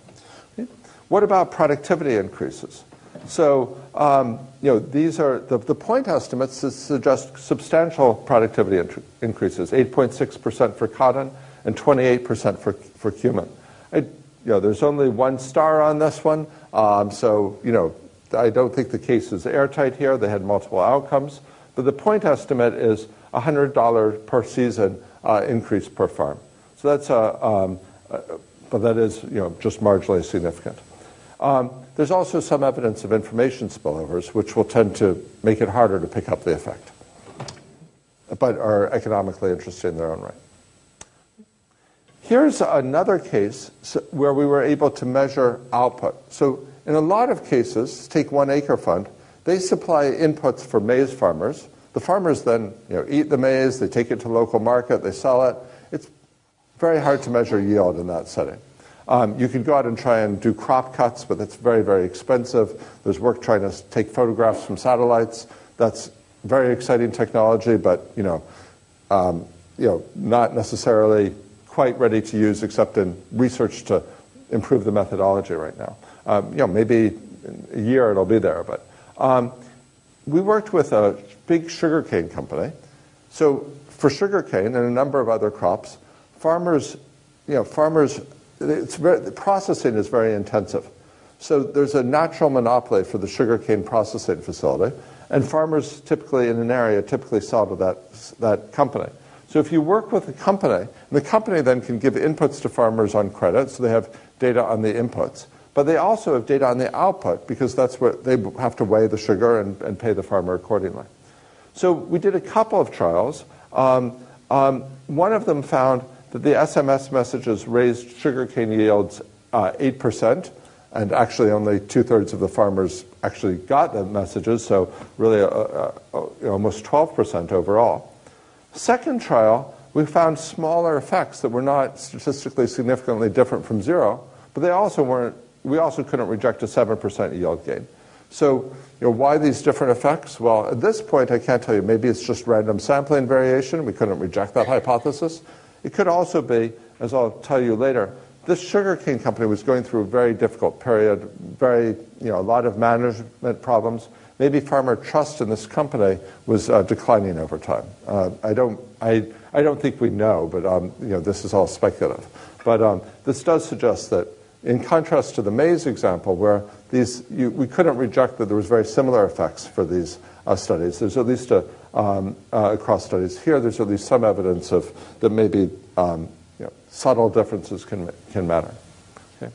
Okay? What about productivity increases? So um, you know, these are the, the point estimates suggest substantial productivity in- increases, 8.6% for cotton and 28% for, for cumin. I, you know, there's only one star on this one, um, so you know, I don't think the case is airtight here. They had multiple outcomes. But the point estimate is $100 per season uh, increase per farm. So that's a, um, but that is you know, just marginally significant. Um, there's also some evidence of information spillovers, which will tend to make it harder to pick up the effect, but are economically interesting in their own right. Here's another case where we were able to measure output. So in a lot of cases, take one acre fund, they supply inputs for maize farmers. The farmers then you know, eat the maize, they take it to local market, they sell it. It's very hard to measure yield in that setting. Um, you could go out and try and do crop cuts, but that's very, very expensive. There's work trying to take photographs from satellites. That's very exciting technology, but you know, um, you know, not necessarily quite ready to use except in research to improve the methodology right now. Um, you know, maybe a year it'll be there. But um, we worked with a big sugarcane company. So for sugarcane and a number of other crops, farmers, you know, farmers, very, the processing is very intensive. So there's a natural monopoly for the sugarcane processing facility, and farmers typically in an area typically sell to that, that company. So if you work with a company, the company then can give inputs to farmers on credit, so they have data on the inputs. but they also have data on the output because that's what they have to weigh the sugar and, and pay the farmer accordingly. So we did a couple of trials. Um, um, one of them found that the SMS messages raised sugarcane yields uh, 8%, and actually only two thirds of the farmers actually got the messages, so really uh, uh, uh almost 12% overall. Second trial, we found smaller effects that were not statistically significantly different from zero, but they also weren't, we also couldn't reject a 7% yield gain. So, you know, why these different effects? Well, at this point, I can't tell you. Maybe it's just random sampling variation. We couldn't reject that hypothesis. It could also be, as I'll tell you later, this sugarcane company was going through a very difficult period, very, you know, a lot of management problems. Maybe farmer trust in this company was uh, declining over time. Uh, I don't, I, I don't think we know, but um, you know, this is all speculative. But um, this does suggest that, in contrast to the maize example, where these, you, we couldn't reject that there was very similar effects for these uh, studies. There's at least a, um, uh, across studies here, there's at least some evidence of that maybe um, you know, subtle differences can, can matter. Okay?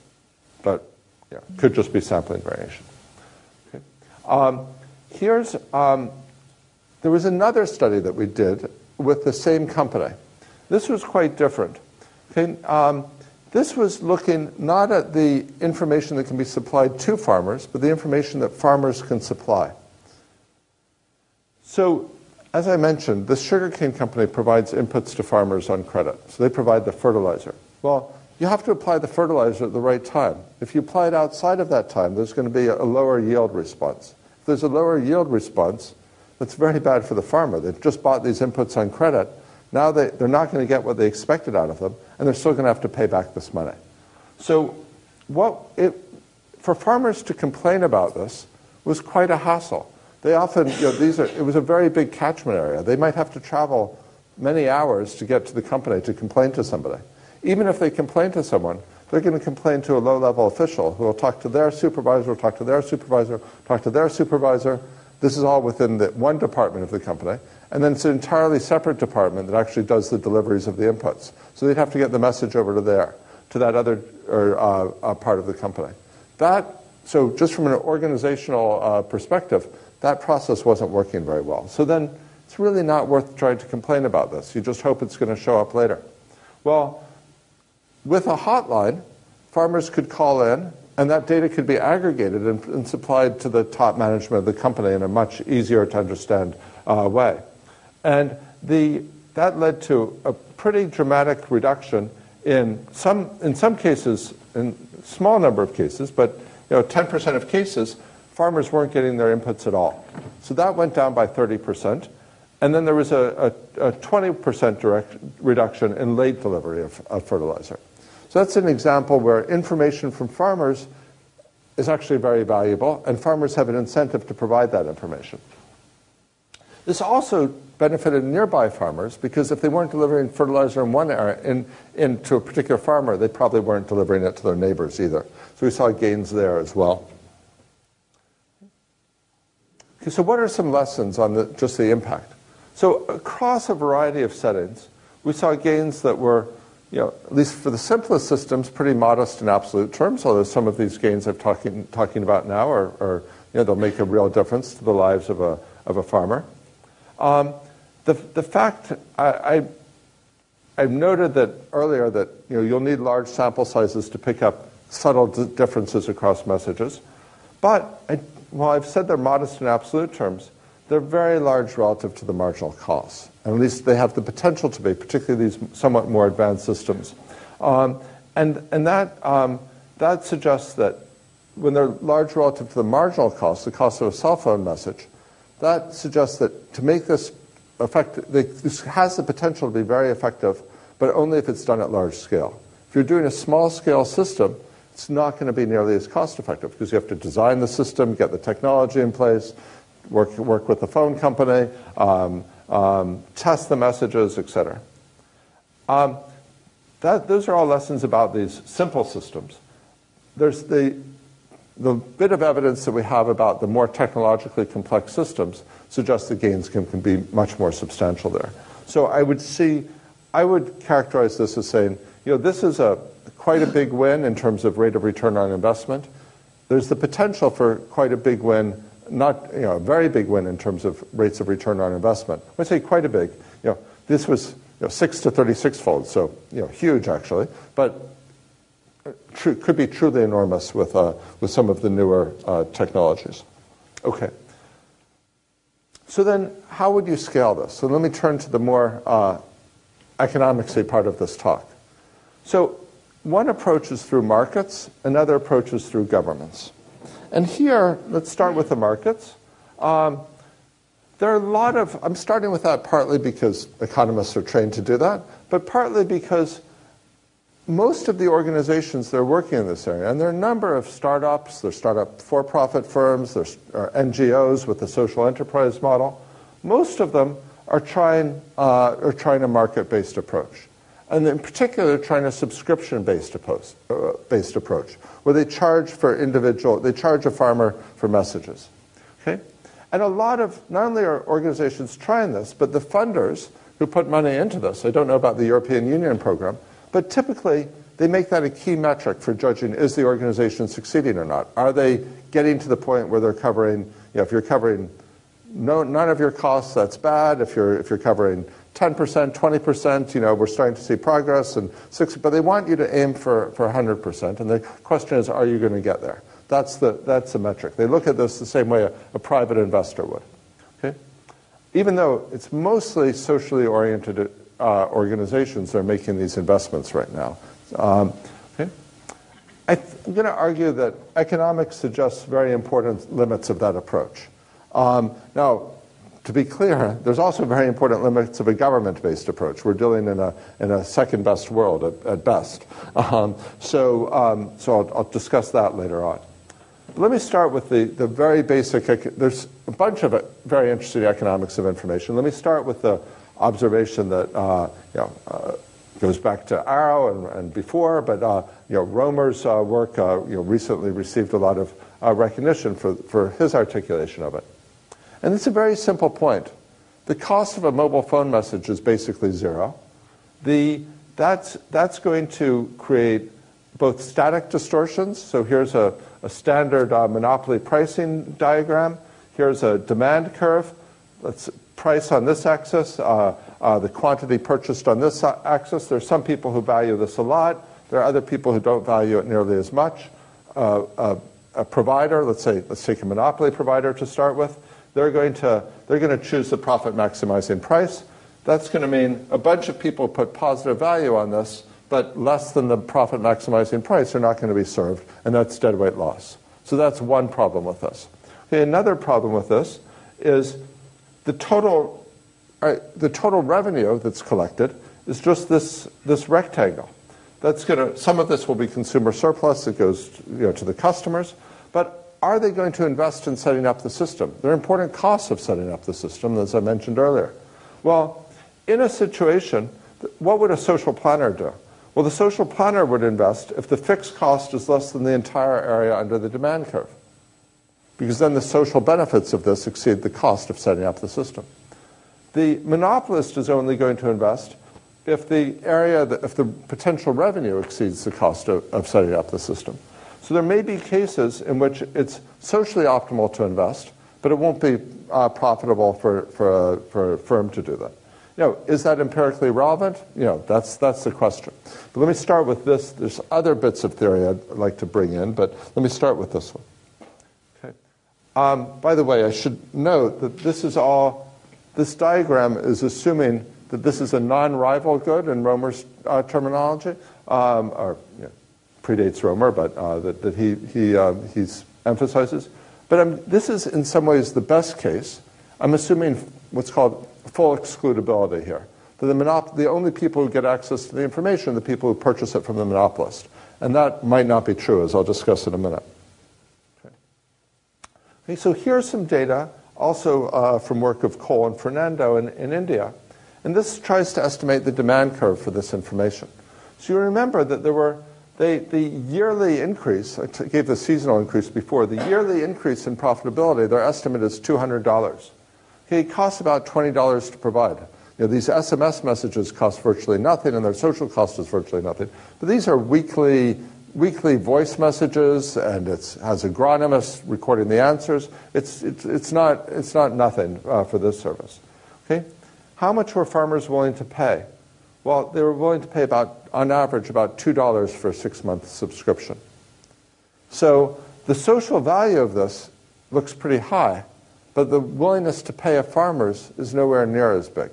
But yeah, could just be sampling variation. Okay? Um, here's, um, there was another study that we did with the same company. This was quite different. Okay? Um, this was looking not at the information that can be supplied to farmers, but the information that farmers can supply. So as I mentioned, the sugarcane company provides inputs to farmers on credit. So they provide the fertilizer. Well, you have to apply the fertilizer at the right time. If you apply it outside of that time, there's going to be a lower yield response. If there's a lower yield response, that's very bad for the farmer. They've just bought these inputs on credit. Now they, they're not going to get what they expected out of them, and they're still going to have to pay back this money. So, what it, for farmers to complain about this was quite a hassle. They often, you know, these are, it was a very big catchment area. They might have to travel many hours to get to the company to complain to somebody. Even if they complain to someone, they're going to complain to a low level official who will talk to their supervisor, talk to their supervisor, talk to their supervisor. This is all within the one department of the company. And then it's an entirely separate department that actually does the deliveries of the inputs. So they'd have to get the message over to there, to that other or, uh, uh, part of the company. That, so just from an organizational uh, perspective, that process wasn't working very well. So then it's really not worth trying to complain about this. You just hope it's going to show up later. Well, with a hotline, farmers could call in and that data could be aggregated and, and supplied to the top management of the company in a much easier to understand uh, way. And the, that led to a pretty dramatic reduction in some, in some cases, in small number of cases, but you know, 10% of cases, farmers weren't getting their inputs at all. So that went down by 30%. And then there was a, a, a 20% direct reduction in late delivery of, of fertilizer. So that's an example where information from farmers is actually very valuable, and farmers have an incentive to provide that information. This also benefited nearby farmers because if they weren't delivering fertilizer in one area, in, in, to a particular farmer, they probably weren't delivering it to their neighbors either. So we saw gains there as well. So what are some lessons on the, just the impact? So across a variety of settings, we saw gains that were, you know, at least for the simplest systems, pretty modest in absolute terms, although some of these gains I'm talking, talking about now are, are you know, they'll make a real difference to the lives of a, of a farmer. Um, the, the fact, I, I, I've noted that earlier that you know, you'll need large sample sizes to pick up subtle differences across messages. But I while I've said they're modest in absolute terms, they're very large relative to the marginal costs. And at least they have the potential to be, particularly these somewhat more advanced systems. Um, and and that, um, that suggests that when they're large relative to the marginal cost, the cost of a cell phone message, that suggests that to make this effective, this has the potential to be very effective, but only if it's done at large scale. If you're doing a small scale system, it's not going to be nearly as cost effective because you have to design the system, get the technology in place, work, work with the phone company, um, um, test the messages, etc. Um, that, those are all lessons about these simple systems. There's the, the bit of evidence that we have about the more technologically complex systems suggests the gains can, can be much more substantial there. So I would see, I would characterize this as saying you know, this is a quite a big win in terms of rate of return on investment. There's the potential for quite a big win, not you know, a very big win in terms of rates of return on investment. I would say quite a big. You know, this was you know, six to 36 fold, so you know, huge actually, but could be truly enormous with, uh, with some of the newer uh, technologies. Okay. So then, how would you scale this? So let me turn to the more uh, part of this talk. So one approach is through markets, another approach is through governments. And here, let's start with the markets. Um, there are a lot of, I'm starting with that partly because economists are trained to do that, but partly because most of the organizations that are working in this area, and there are a number of startups, there's startup for profit firms, there's NGOs with the social enterprise model, most of them are trying, uh, are trying a market based approach. And in particular, trying a subscription based uh, approach, where they charge for individual, they charge a farmer for messages. Okay? And a lot of, not only are organizations trying this, but the funders who put money into this, I don't know about the European Union program, but typically, they make that a key metric for judging is the organization succeeding or not. Are they getting to the point where they're covering, you know, if you're covering no, none of your costs, that's bad. If you're, if you're covering 10%, 20%, you know, we're starting to see progress, and 60, but they want you to aim for, for 100%. And the question is, are you going to get there? That's the, that's the metric. They look at this the same way a, a private investor would. Okay? Even though it's mostly socially oriented uh, organizations that are making these investments right now. Um, okay? I am going to argue that economics suggests very important limits of that approach. Um, now, to be clear, there's also very important limits of a government-based approach. We're dealing in a, in a second-best world at, at best. Um, so um, so I'll, I'll, discuss that later on. Let me start with the, the very basic, there's a bunch of very interesting economics of information. Let me start with the observation that uh, you know, uh, goes back to Arrow and, and before, but uh, you know, Romer's uh, work uh, you know, recently received a lot of uh, recognition for, for his articulation of it. And it's a very simple point. The cost of a mobile phone message is basically zero. The, that's, that's going to create both static distortions. So here's a, a standard monopoly pricing diagram. Here's a demand curve. Let's price on this axis, uh, uh, the quantity purchased on this axis. There are some people who value this a lot. There are other people who don't value it nearly as much. Uh, a provider, let's say, let's take a monopoly provider to start with. They're going to they're going to choose the profit maximizing price. That's going to mean a bunch of people put positive value on this, but less than the profit maximizing price are not going to be served, and that's deadweight loss. So that's one problem with this. Okay, another problem with this is the total, uh, the total revenue that's collected is just this, this rectangle. That's gonna, some of this will be consumer surplus that goes you know, to the customers, but are they going to invest in setting up the system? There are important costs of setting up the system, as I mentioned earlier. Well, in a situation, what would a social planner do? Well, the social planner would invest if the fixed cost is less than the entire area under the demand curve because then the social benefits of this exceed the cost of setting up the system. The monopolist is only going to invest if the area, if the potential revenue exceeds the cost of, of setting up the system. So there may be cases in which it's socially optimal to invest, but it won't be uh, profitable for, for, a, for a firm to do that. You know, is that empirically relevant? You know, that's, that's the question. But let me start with this. There's other bits of theory I'd like to bring in, but let me start with this one. Um, by the way, I should note that this is all, this diagram is assuming that this is a non-rival good in Romer's uh, terminology, um, or you know, predates Romer, but uh, that, that he, he uh, he's emphasizes. But um, this is in some ways the best case. I'm assuming what's called full excludability here. That the, monop- the only people who get access to the information are the people who purchase it from the monopolist. And that might not be true, as I'll discuss in a minute. Okay, so here's some data also uh, from work of Cole and Fernando in, in India. And this tries to estimate the demand curve for this information. So you remember that there were they, the yearly increase, I gave the seasonal increase before, the yearly increase in profitability, their estimate is $200. Okay, it costs about $20 to provide. You know, these SMS messages cost virtually nothing, and their social cost is virtually nothing. But these are weekly weekly voice messages, and it has agronomists recording the answers. It's, it's, it's, not, it's not nothing uh, for this service. Okay? How much were farmers willing to pay? Well, they were willing to pay about, on average, about $2 for a six month subscription. So the social value of this looks pretty high, but the willingness to pay of farmers is nowhere near as big.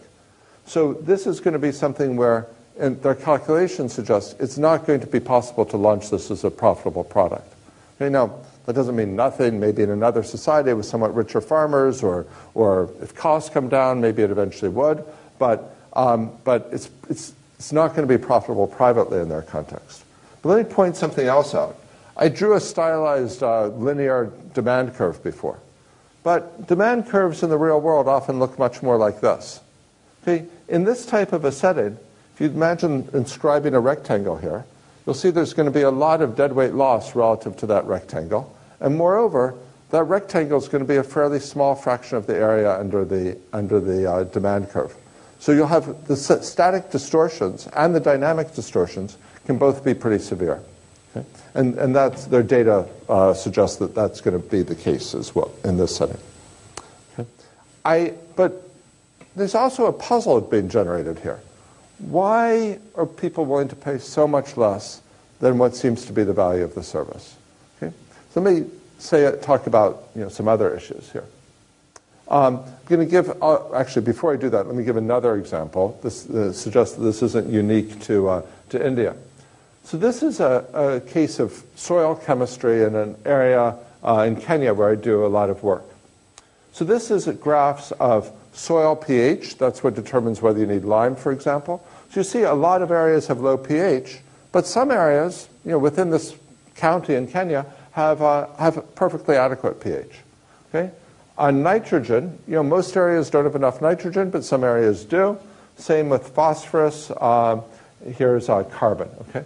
So this is going to be something where and their calculations suggest it's not going to be possible to launch this as a profitable product. Okay, now, that doesn't mean nothing. Maybe in another society with somewhat richer farmers, or, or if costs come down, maybe it eventually would. But, um, but it's, it's, it's not going to be profitable privately in their context. But let me point something else out. I drew a stylized uh, linear demand curve before. But demand curves in the real world often look much more like this. Okay? In this type of a setting, if you imagine inscribing a rectangle here, you'll see there's going to be a lot of deadweight loss relative to that rectangle. And moreover, that rectangle is going to be a fairly small fraction of the area under the, under the uh, demand curve. So you'll have the static distortions and the dynamic distortions can both be pretty severe. Okay? And, and that's, their data uh, suggests that that's going to be the case as well in this setting. Okay? I, but there's also a puzzle being generated here why are people willing to pay so much less than what seems to be the value of the service? Okay? So let me say, talk about you know, some other issues here. Um, I'm going to give, uh, actually, before I do that, let me give another example. This uh, suggests that this isn't unique to, uh, to India. So this is a, a, case of soil chemistry in an area uh, in Kenya where I do a lot of work. So this is graphs of soil pH. That's what determines whether you need lime, for example. So you see a lot of areas have low pH, but some areas, you know, within this county in Kenya have, uh, have perfectly adequate pH. Okay? On nitrogen, you know, most areas don't have enough nitrogen, but some areas do. Same with phosphorus. Uh, here's uh, carbon. Okay?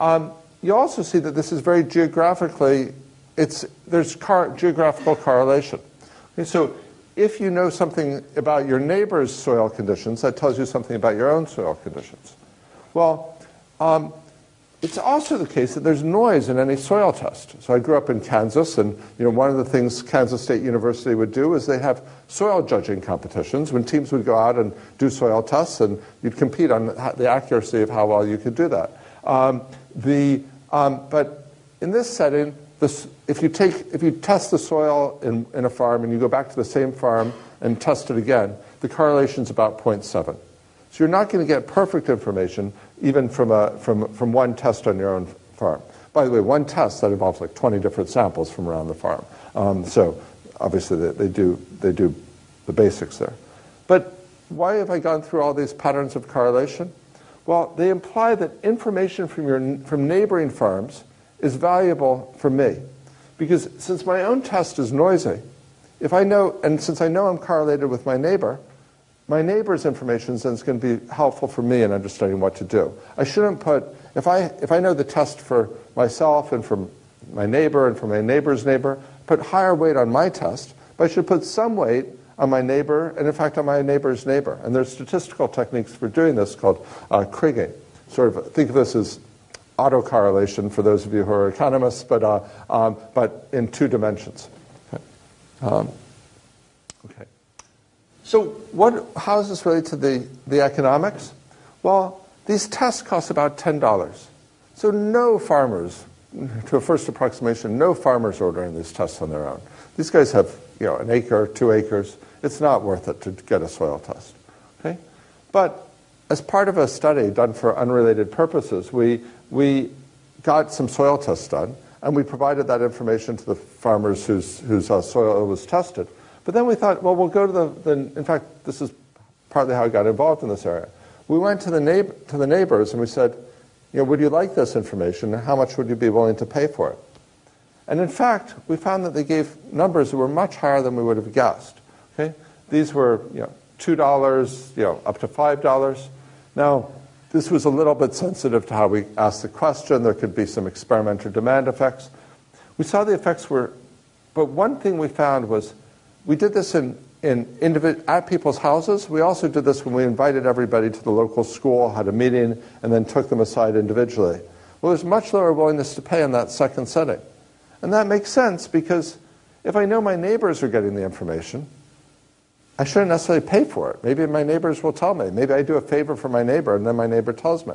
Um, you also see that this is very geographically, it's, there's car- geographical correlation. Okay, so if you know something about your neighbor's soil conditions, that tells you something about your own soil conditions. Well, um, it's also the case that there's noise in any soil test. So I grew up in Kansas, and you know one of the things Kansas State University would do is they'd have soil judging competitions when teams would go out and do soil tests, and you'd compete on the accuracy of how well you could do that. Um, the, um, but in this setting, this, if, you take, if you test the soil in, in a farm and you go back to the same farm and test it again, the correlation is about 0.7. So you're not going to get perfect information even from, a, from, from one test on your own farm. By the way, one test that involves like 20 different samples from around the farm. Um, so obviously they, they, do, they do the basics there. But why have I gone through all these patterns of correlation? Well, they imply that information from, your, from neighboring farms is valuable for me. Because since my own test is noisy, if I know, and since I know I'm correlated with my neighbor, my neighbor's information is going to be helpful for me in understanding what to do. I shouldn't put, if I, if I know the test for myself and for my neighbor and for my neighbor's neighbor, put higher weight on my test, but I should put some weight on my neighbor and in fact on my neighbor's neighbor. And there's statistical techniques for doing this called uh, Kriging. Sort of think of this as autocorrelation for those of you who are economists, but, uh, um, but in two dimensions. Okay. Um. So what, how does this relate to the, the economics? Well, these tests cost about $10. So no farmers, to a first approximation, no farmers ordering these tests on their own. These guys have you know, an acre, two acres. It's not worth it to get a soil test. Okay? But as part of a study done for unrelated purposes, we we got some soil tests done, and we provided that information to the farmers whose, whose uh, soil was tested. But then we thought, well, we'll go to the, the, in fact, this is partly how I got involved in this area. We went to the, neighbor, to the neighbors and we said, you know, would you like this information how much would you be willing to pay for it? And in fact, we found that they gave numbers that were much higher than we would have guessed. Okay? These were, you know, $2, you know, up to $5. Now, this was a little bit sensitive to how we asked the question. There could be some experimenter demand effects. We saw the effects were, but one thing we found was we did this in in individ- at people's houses. We also did this when we invited everybody to the local school, had a meeting, and then took them aside individually. Well, there's much lower willingness to pay in that second setting. And that makes sense because if I know my neighbors are getting the information, I shouldn't necessarily pay for it. Maybe my neighbors will tell me. Maybe I do a favor for my neighbor and then my neighbor tells me.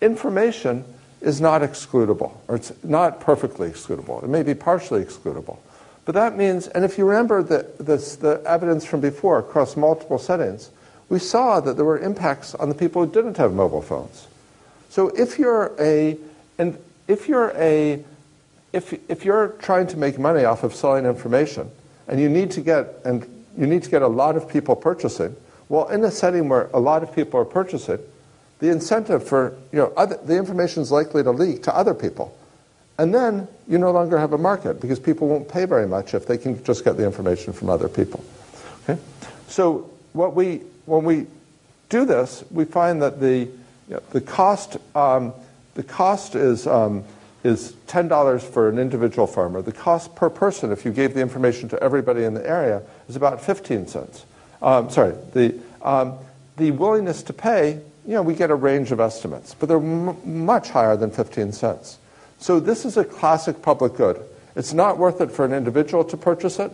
Information is not excludable, or it's not perfectly excludable. It may be partially excludable. But that means, and if you remember the, the evidence from before across multiple settings, we saw that there were impacts on the people who didn't have mobile phones. So if you're a, and if you're a, if, if you're trying to make money off of selling information, and you need to get, and you need to get a lot of people purchasing, well, in a setting where a lot of people are purchasing, the incentive for, you know, other, the information is likely to leak to other people. And then you no longer have a market because people won't pay very much if they can just get the information from other people. Okay? So what we, when we do this, we find that the, you know, the cost, um, the cost is, um, is $10 for an individual farmer. The cost per person, if you gave the information to everybody in the area, is about 15 cents. Um, sorry, the, um, the willingness to pay, you know, we get a range of estimates, but they're m- much higher than 15 cents. So this is a classic public good. It's not worth it for an individual to purchase it,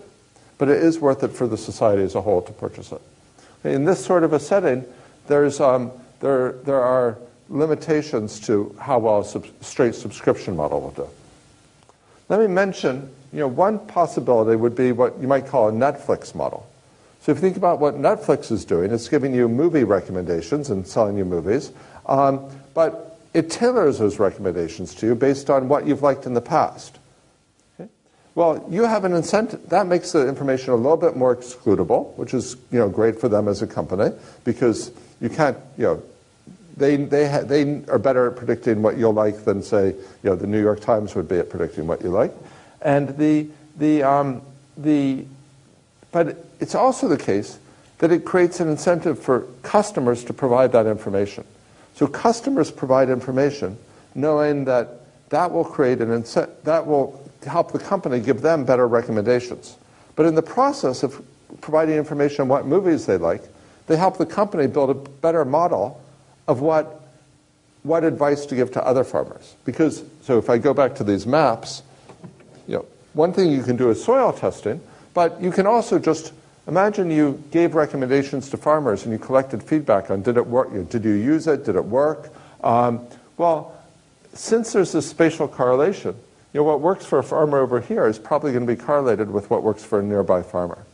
but it is worth it for the society as a whole to purchase it. In this sort of a setting, there's, um, there, there are limitations to how well a sub- straight subscription model will do. Let me mention, you know, one possibility would be what you might call a Netflix model. So if you think about what Netflix is doing, it's giving you movie recommendations and selling you movies, um, but it tailors those recommendations to you based on what you've liked in the past. Okay? Well, you have an incentive. That makes the information a little bit more excludable, which is you know, great for them as a company because you can't, you know, they, they, ha- they are better at predicting what you'll like than, say, you know, the New York Times would be at predicting what you like. And the, the, um, the, but it's also the case that it creates an incentive for customers to provide that information. So customers provide information knowing that that will create an incentive, that will help the company give them better recommendations. But in the process of providing information on what movies they like, they help the company build a better model of what, what advice to give to other farmers. Because, so if I go back to these maps, you know, one thing you can do is soil testing, but you can also just Imagine you gave recommendations to farmers and you collected feedback on did it work, did you use it, did it work? Um, well, since there's this spatial correlation, you know, what works for a farmer over here is probably going to be correlated with what works for a nearby farmer.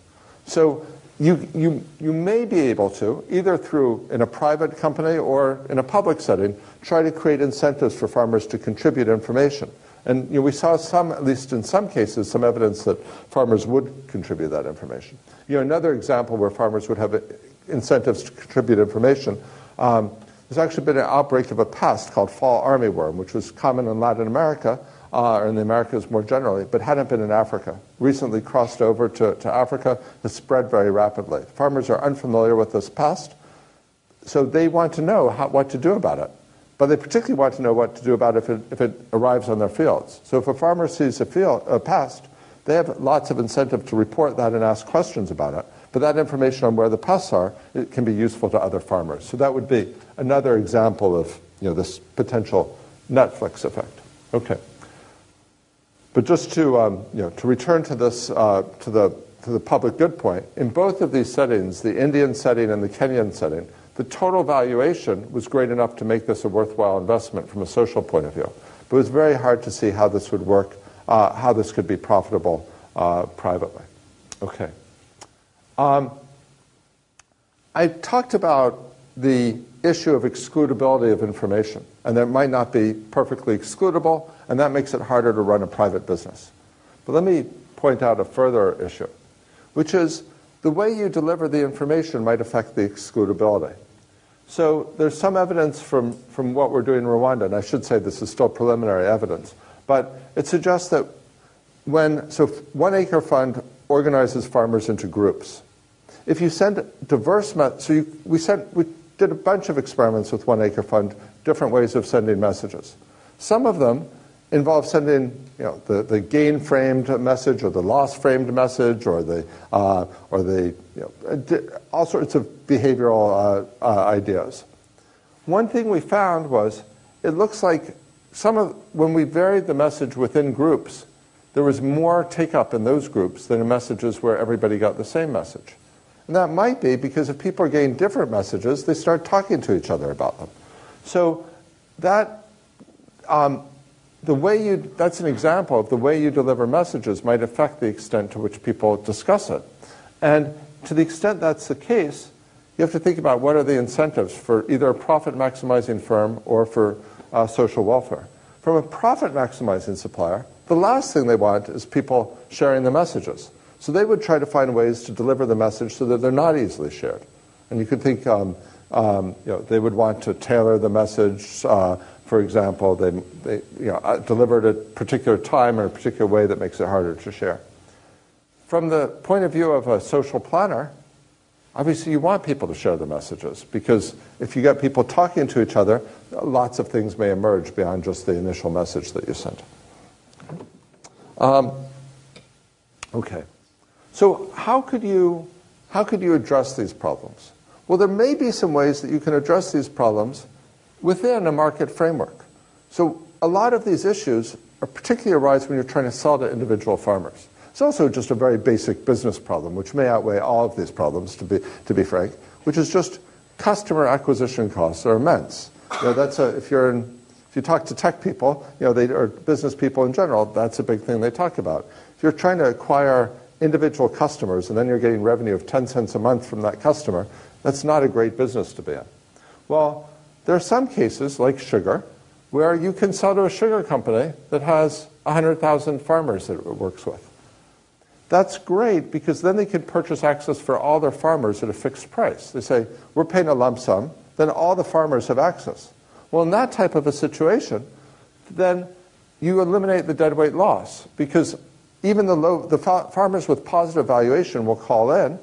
So you, you, you may be able to, either through in a private company or in a public setting, try to create incentives for farmers to contribute information. And you know, we saw some, at least in some cases, some evidence that farmers would contribute that information. You know, another example where farmers would have incentives to contribute information. Um, there's actually been an outbreak of a pest called fall armyworm, which was common in Latin America, uh, or in the Americas more generally, but hadn't been in Africa. Recently crossed over to, to Africa, has spread very rapidly. Farmers are unfamiliar with this pest, so they want to know how, what to do about it. But they particularly want to know what to do about it if it, if it arrives on their fields. So if a farmer sees a, field, a pest, they have lots of incentive to report that and ask questions about it. But that information on where the pests are it can be useful to other farmers. So that would be another example of you know, this potential Netflix effect. Okay. But just to, um, you know, to return to this, uh, to, the, to the public good point, in both of these settings, the Indian setting and the Kenyan setting, the total valuation was great enough to make this a worthwhile investment from a social point of view. But it was very hard to see how this would work, uh, how this could be profitable uh, privately. Okay. Um, I talked about the issue of excludability of information, and that might not be perfectly excludable, and that makes it harder to run a private business. But let me point out a further issue, which is the way you deliver the information might affect the excludability. So there's some evidence from, from what we're doing in Rwanda, and I should say this is still preliminary evidence, but it suggests that when, so One Acre Fund organizes farmers into groups. If you send diverse, so you, we, sent, we did a bunch of experiments with One Acre Fund, different ways of sending messages. Some of them involve sending you know, the, the gain framed message or the loss framed message or the, uh, or the you know, all sorts of behavioral uh, uh, ideas. One thing we found was it looks like some of, when we varied the message within groups, there was more take up in those groups than in messages where everybody got the same message. And that might be because if people are getting different messages, they start talking to each other about them. So that um, the way you that's an example of the way you deliver messages might affect the extent to which people discuss it. And to the extent that's the case, you have to think about what are the incentives for either a profit maximizing firm or for uh, social welfare. From a profit maximizing supplier, the last thing they want is people sharing the messages. So they would try to find ways to deliver the message so that they're not easily shared. And you could think um, um, you know, they would want to tailor the message. Uh, for example, they, they you know, uh, deliver it at a particular time or a particular way that makes it harder to share. From the point of view of a social planner, obviously you want people to share the messages because if you get people talking to each other, lots of things may emerge beyond just the initial message that you sent. Um, okay. So how could you how could you address these problems? Well, there may be some ways that you can address these problems within a market framework. So a lot of these issues particularly arise when you're trying to sell to individual farmers. It's also just a very basic business problem, which may outweigh all of these problems, to be, to be frank, which is just customer acquisition costs are immense. You know, that's a, if you're in, if you talk to tech people, you know, they, or business people in general, that's a big thing they talk about. If you're trying to acquire individual customers and then you're getting revenue of 10 cents a month from that customer, that's not a great business to be in. Well, there are some cases, like sugar, where you can sell to a sugar company that has 100,000 farmers that it works with. That's great because then they can purchase access for all their farmers at a fixed price. They say, we're paying a lump sum, then all the farmers have access. Well, in that type of a situation, then you eliminate the deadweight loss because even the, low, the farmers with positive valuation will call in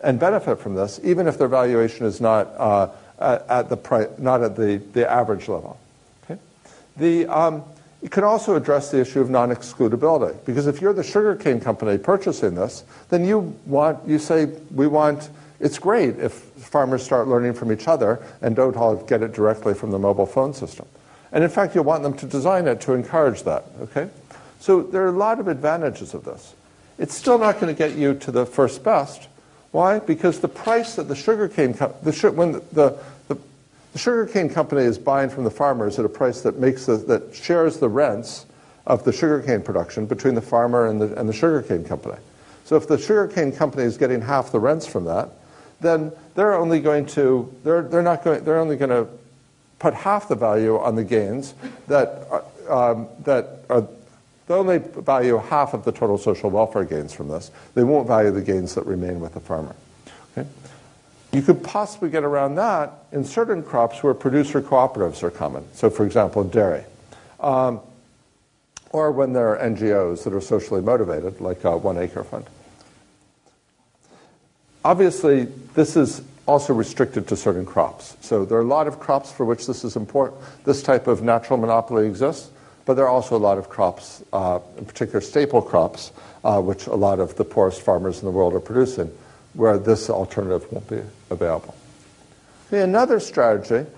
and benefit from this, even if their valuation is not uh, at, the pri- not at the, the average level. Okay? The, um, it can also address the issue of non-excludability because if you're the sugarcane company purchasing this, then you want you say we want. It's great if farmers start learning from each other and don't all get it directly from the mobile phone system. And in fact, you want them to design it to encourage that. Okay, so there are a lot of advantages of this. It's still not going to get you to the first best, why? Because the price that the sugarcane the when the, the, the, sugarcane company is buying from the farmers at a price that makes the, that shares the rents of the sugarcane production between the farmer and the, and the sugarcane company. So if the sugarcane company is getting half the rents from that, then they're only going to they're, they're not going they're only going to put half the value on the gains that um, that are They'll only value half of the total social welfare gains from this. They won't value the gains that remain with the farmer. Okay? You could possibly get around that in certain crops where producer cooperatives are common. So, for example, dairy. Um, or when there are NGOs that are socially motivated, like One Acre Fund. Obviously, this is also restricted to certain crops. So there are a lot of crops for which this is important. This type of natural monopoly exists. But there are also a lot of crops, uh, in particular staple crops, uh, which a lot of the poorest farmers in the world are producing, where this alternative won't be available. Another strategy,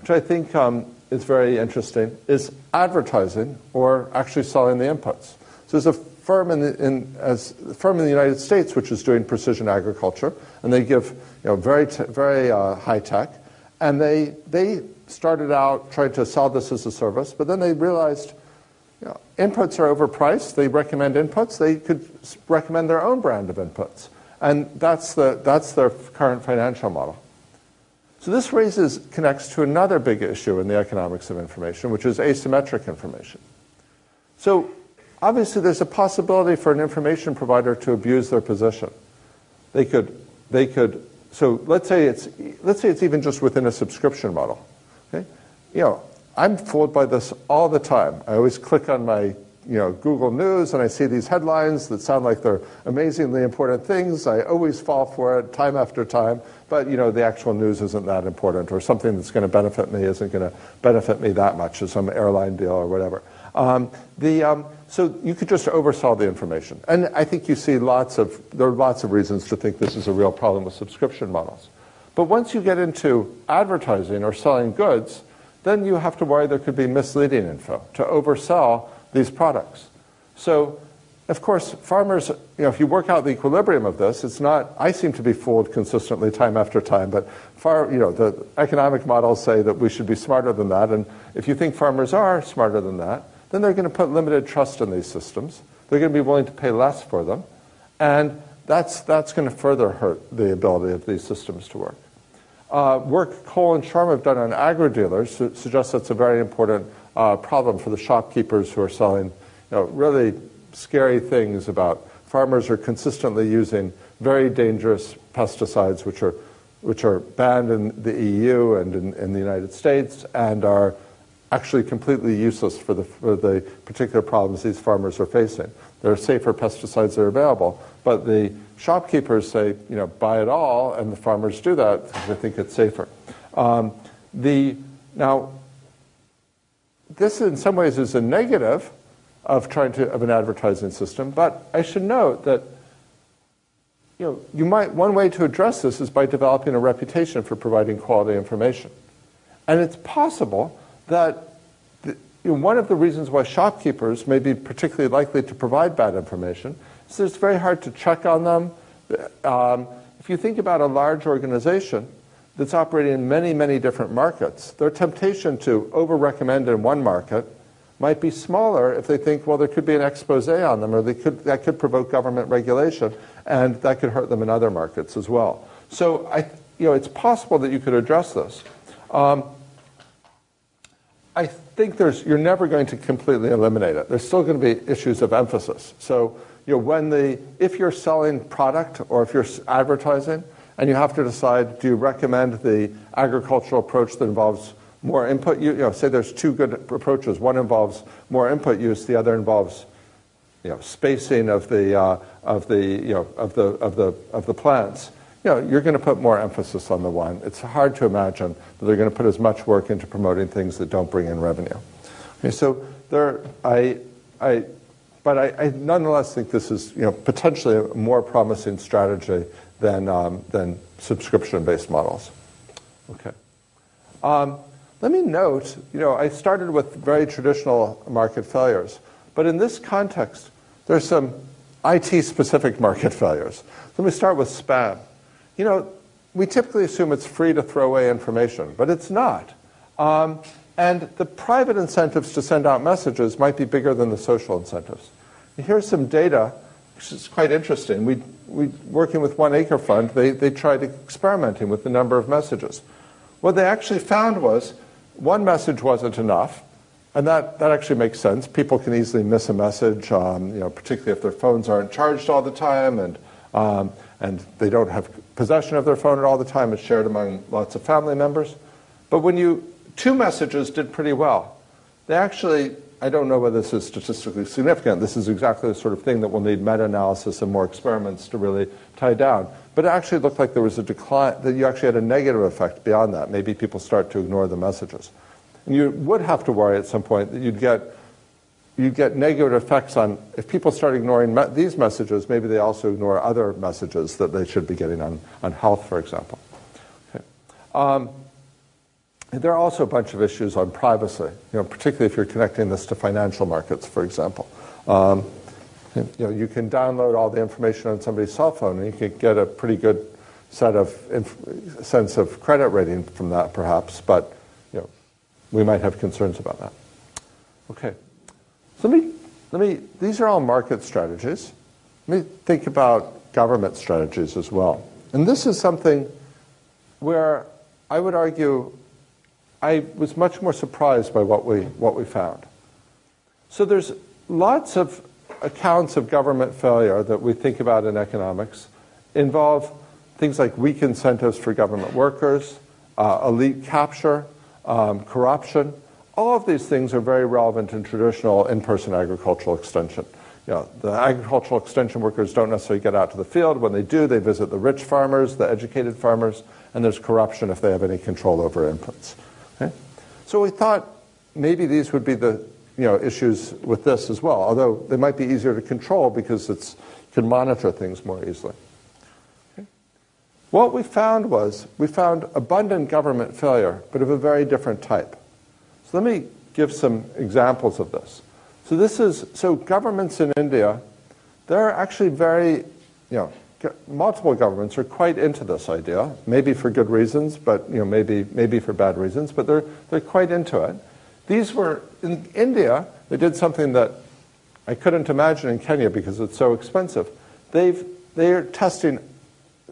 which I think um, is very interesting, is advertising or actually selling the inputs. So there's a firm in, the, in, as, firm in the United States which is doing precision agriculture, and they give you know, very, very uh, high tech, and they, they started out trying to sell this as a service, but then they realized you know, inputs are overpriced. They recommend inputs. They could recommend their own brand of inputs. And that's, the, that's their current financial model. So this raises, connects to another big issue in the economics of information, which is asymmetric information. So obviously there's a possibility for an information provider to abuse their position. They could, they could, so let's say it's, let's say it's even just within a subscription model. Okay? You know, I'm fooled by this all the time. I always click on my you know, Google News and I see these headlines that sound like they're amazingly important things. I always fall for it time after time, but you know, the actual news isn't that important or something that's going to benefit me isn't going to benefit me that much as some airline deal or whatever. Um, the, um, so you could just oversell the information. And I think you see lots of, there are lots of reasons to think this is a real problem with subscription models. But once you get into advertising or selling goods, then you have to worry there could be misleading info to oversell these products. So, of course, farmers, you know, if you work out the equilibrium of this, it's not, I seem to be fooled consistently time after time, but far, you know, the economic models say that we should be smarter than that. And if you think farmers are smarter than that, then they're going to put limited trust in these systems. They're going to be willing to pay less for them. And that's, that's going to further hurt the ability of these systems to work. Uh, work Cole and Sharma have done on agri-dealers su- suggests that's a very important uh, problem for the shopkeepers who are selling you know, really scary things about farmers are consistently using very dangerous pesticides which are, which are banned in the EU and in, in the United States and are actually completely useless for the, for the particular problems these farmers are facing. There are safer pesticides that are available, but the shopkeepers say, you know, buy it all, and the farmers do that because they think it's safer. Um, the, now, this in some ways is a negative of trying to of an advertising system, but I should note that you know, you might one way to address this is by developing a reputation for providing quality information. And it's possible that the, you know, one of the reasons why shopkeepers may be particularly likely to provide bad information is that it's very hard to check on them. Um, if you think about a large organization that's operating in many, many different markets, their temptation to over recommend in one market might be smaller if they think, well, there could be an expose on them, or they could, that could provoke government regulation, and that could hurt them in other markets as well. So I, you know, it's possible that you could address this. Um, I think there's, you're never going to completely eliminate it. There's still going to be issues of emphasis. So, you know, when the, if you're selling product or if you're advertising, and you have to decide, do you recommend the agricultural approach that involves more input use? You know, say there's two good approaches. One involves more input use. The other involves, you know, spacing of the uh, of the you know of the of the of the plants you know, you're going to put more emphasis on the one. It's hard to imagine that they're going to put as much work into promoting things that don't bring in revenue. Okay, so there, I, I, but I, I, nonetheless think this is, you know, potentially a more promising strategy than um, than subscription-based models. Okay. Um, let me note, you know, I started with very traditional market failures, but in this context, there's some IT-specific market failures. Let me start with spam you know, we typically assume it's free to throw away information, but it's not. Um, and the private incentives to send out messages might be bigger than the social incentives. And here's some data, is quite interesting. We, we working with One Acre Fund, they, they tried experimenting with the number of messages. What they actually found was one message wasn't enough, and that, that actually makes sense. People can easily miss a message, um, you know, particularly if their phones aren't charged all the time, and um, and they don't have possession of their phone at all the time. It's shared among lots of family members. But when you, two messages did pretty well. They actually, I don't know whether this is statistically significant. This is exactly the sort of thing that will need meta analysis and more experiments to really tie down. But it actually looked like there was a decline, that you actually had a negative effect beyond that. Maybe people start to ignore the messages. And you would have to worry at some point that you'd get you get negative effects on, if people start ignoring me- these messages, maybe they also ignore other messages that they should be getting on, on health, for example. Okay. Um, there are also a bunch of issues on privacy, you know, particularly if you're connecting this to financial markets, for example. Um, you know, you can download all the information on somebody's cell phone, and you can get a pretty good set of inf- sense of credit rating from that, perhaps. But you know, we might have concerns about that. Okay. So let me, let me, these are all market strategies. Let me think about government strategies as well. And this is something where I would argue I was much more surprised by what we, what we found. So there's lots of accounts of government failure that we think about in economics involve things like weak incentives for government workers, uh, elite capture, um, corruption. All of these things are very relevant in traditional in-person agricultural extension. You know, the agricultural extension workers don't necessarily get out to the field. When they do, they visit the rich farmers, the educated farmers, and there's corruption if they have any control over inputs. Okay? So we thought maybe these would be the, you know, issues with this as well, although they might be easier to control because you can monitor things more easily. Okay. What we found was we found abundant government failure, but of a very different type. So let me give some examples of this. So this is so governments in India, they're actually very, you know, multiple governments are quite into this idea, maybe for good reasons, but you know, maybe maybe for bad reasons, but they're they're quite into it. These were in India. They did something that I couldn't imagine in Kenya because it's so expensive. They've they're testing.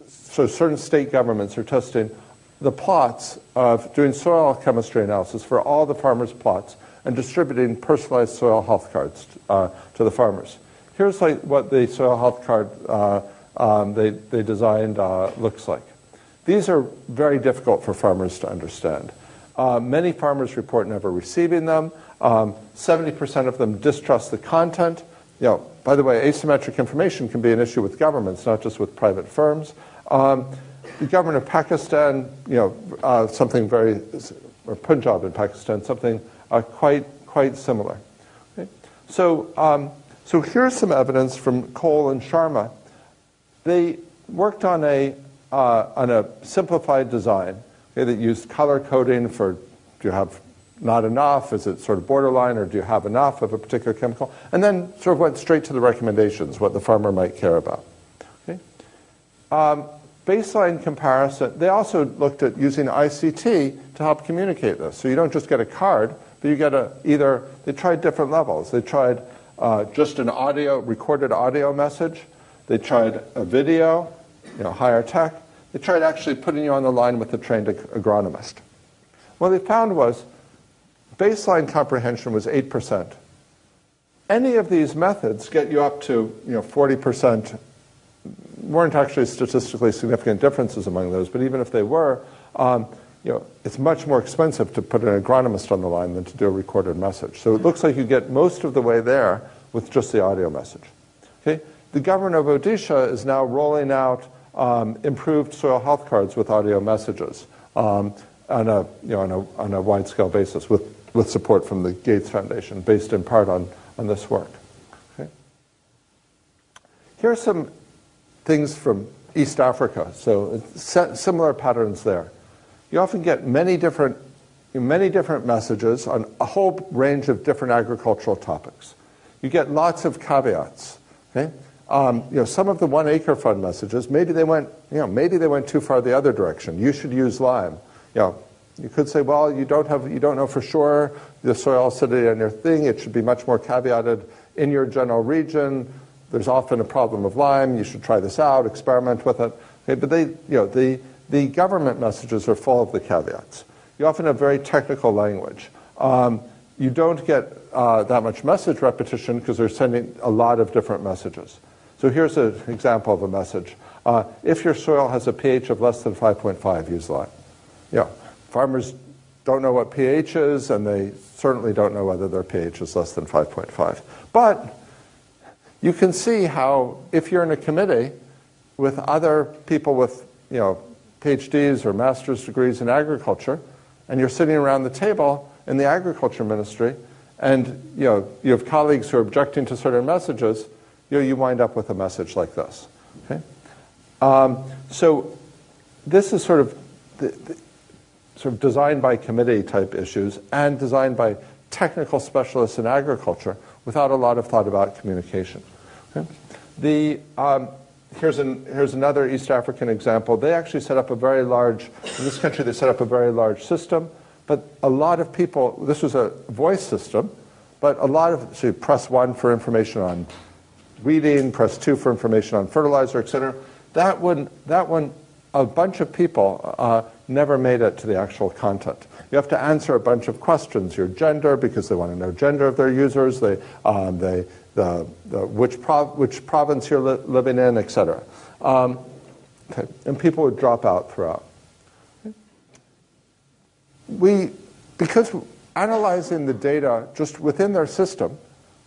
So certain state governments are testing the plots of doing soil chemistry analysis for all the farmers' plots and distributing personalized soil health cards uh, to the farmers. Here's like what the soil health card uh, um, they, they designed uh, looks like. These are very difficult for farmers to understand. Uh, many farmers report never receiving them. Um, 70% of them distrust the content. You know, by the way, asymmetric information can be an issue with governments, not just with private firms. Um, the government of Pakistan, you know, uh, something very, or Punjab in Pakistan, something uh, quite quite similar. Okay? So, um, so here's some evidence from Cole and Sharma. They worked on a uh, on a simplified design okay, that used color coding for do you have not enough? Is it sort of borderline, or do you have enough of a particular chemical? And then sort of went straight to the recommendations, what the farmer might care about. Okay? Um, baseline comparison, they also looked at using ICT to help communicate this. So you don't just get a card, but you get a either, they tried different levels. They tried uh, just an audio, recorded audio message. They tried a video, you know, higher tech. They tried actually putting you on the line with a trained agronomist. What they found was baseline comprehension was 8%. Any of these methods get you up to you know, 40%. Weren't actually statistically significant differences among those, but even if they were, um, you know, it's much more expensive to put an agronomist on the line than to do a recorded message. So it looks like you get most of the way there with just the audio message. Okay? The government of Odisha is now rolling out um, improved soil health cards with audio messages um, on, a, you know, on, a, on a wide scale basis with, with support from the Gates Foundation, based in part on, on this work. Okay? Here are some things from East Africa. So similar patterns there. You often get many different, many different messages on a whole range of different agricultural topics. You get lots of caveats. Okay? Um, you know, some of the one acre fund messages, maybe they went, you know, maybe they went too far the other direction. You should use lime. You know, you could say, well, you don't have, you don't know for sure the soil acidity on your thing. It should be much more caveated in your general region. There's often a problem of lime. You should try this out, experiment with it. Okay, but they, you know, the the government messages are full of the caveats. You often have very technical language. Um, you don't get uh, that much message repetition because they're sending a lot of different messages. So here's an example of a message. Uh, if your soil has a pH of less than 5.5, use lime. Yeah, farmers don't know what pH is, and they certainly don't know whether their pH is less than 5.5. But you can see how, if you're in a committee with other people with, you know, PhDs or master's degrees in agriculture, and you're sitting around the table in the agriculture ministry, and you know you have colleagues who are objecting to certain messages, you know, you wind up with a message like this. Okay, um, so this is sort of the, the, sort of designed by committee type issues and designed by technical specialists in agriculture without a lot of thought about communication. Okay? The um, here's, an, here's another East African example. They actually set up a very large, in this country, they set up a very large system, but a lot of people, this was a voice system, but a lot of, so press one for information on weeding, press two for information on fertilizer, et cetera. That one, that one a bunch of people uh, never made it to the actual content. You have to answer a bunch of questions. Your gender, because they want to know gender of their users. They, um, they, the, the, which, prov- which province you're li- living in, etc. Um, okay. And people would drop out throughout. We, because analyzing the data just within their system,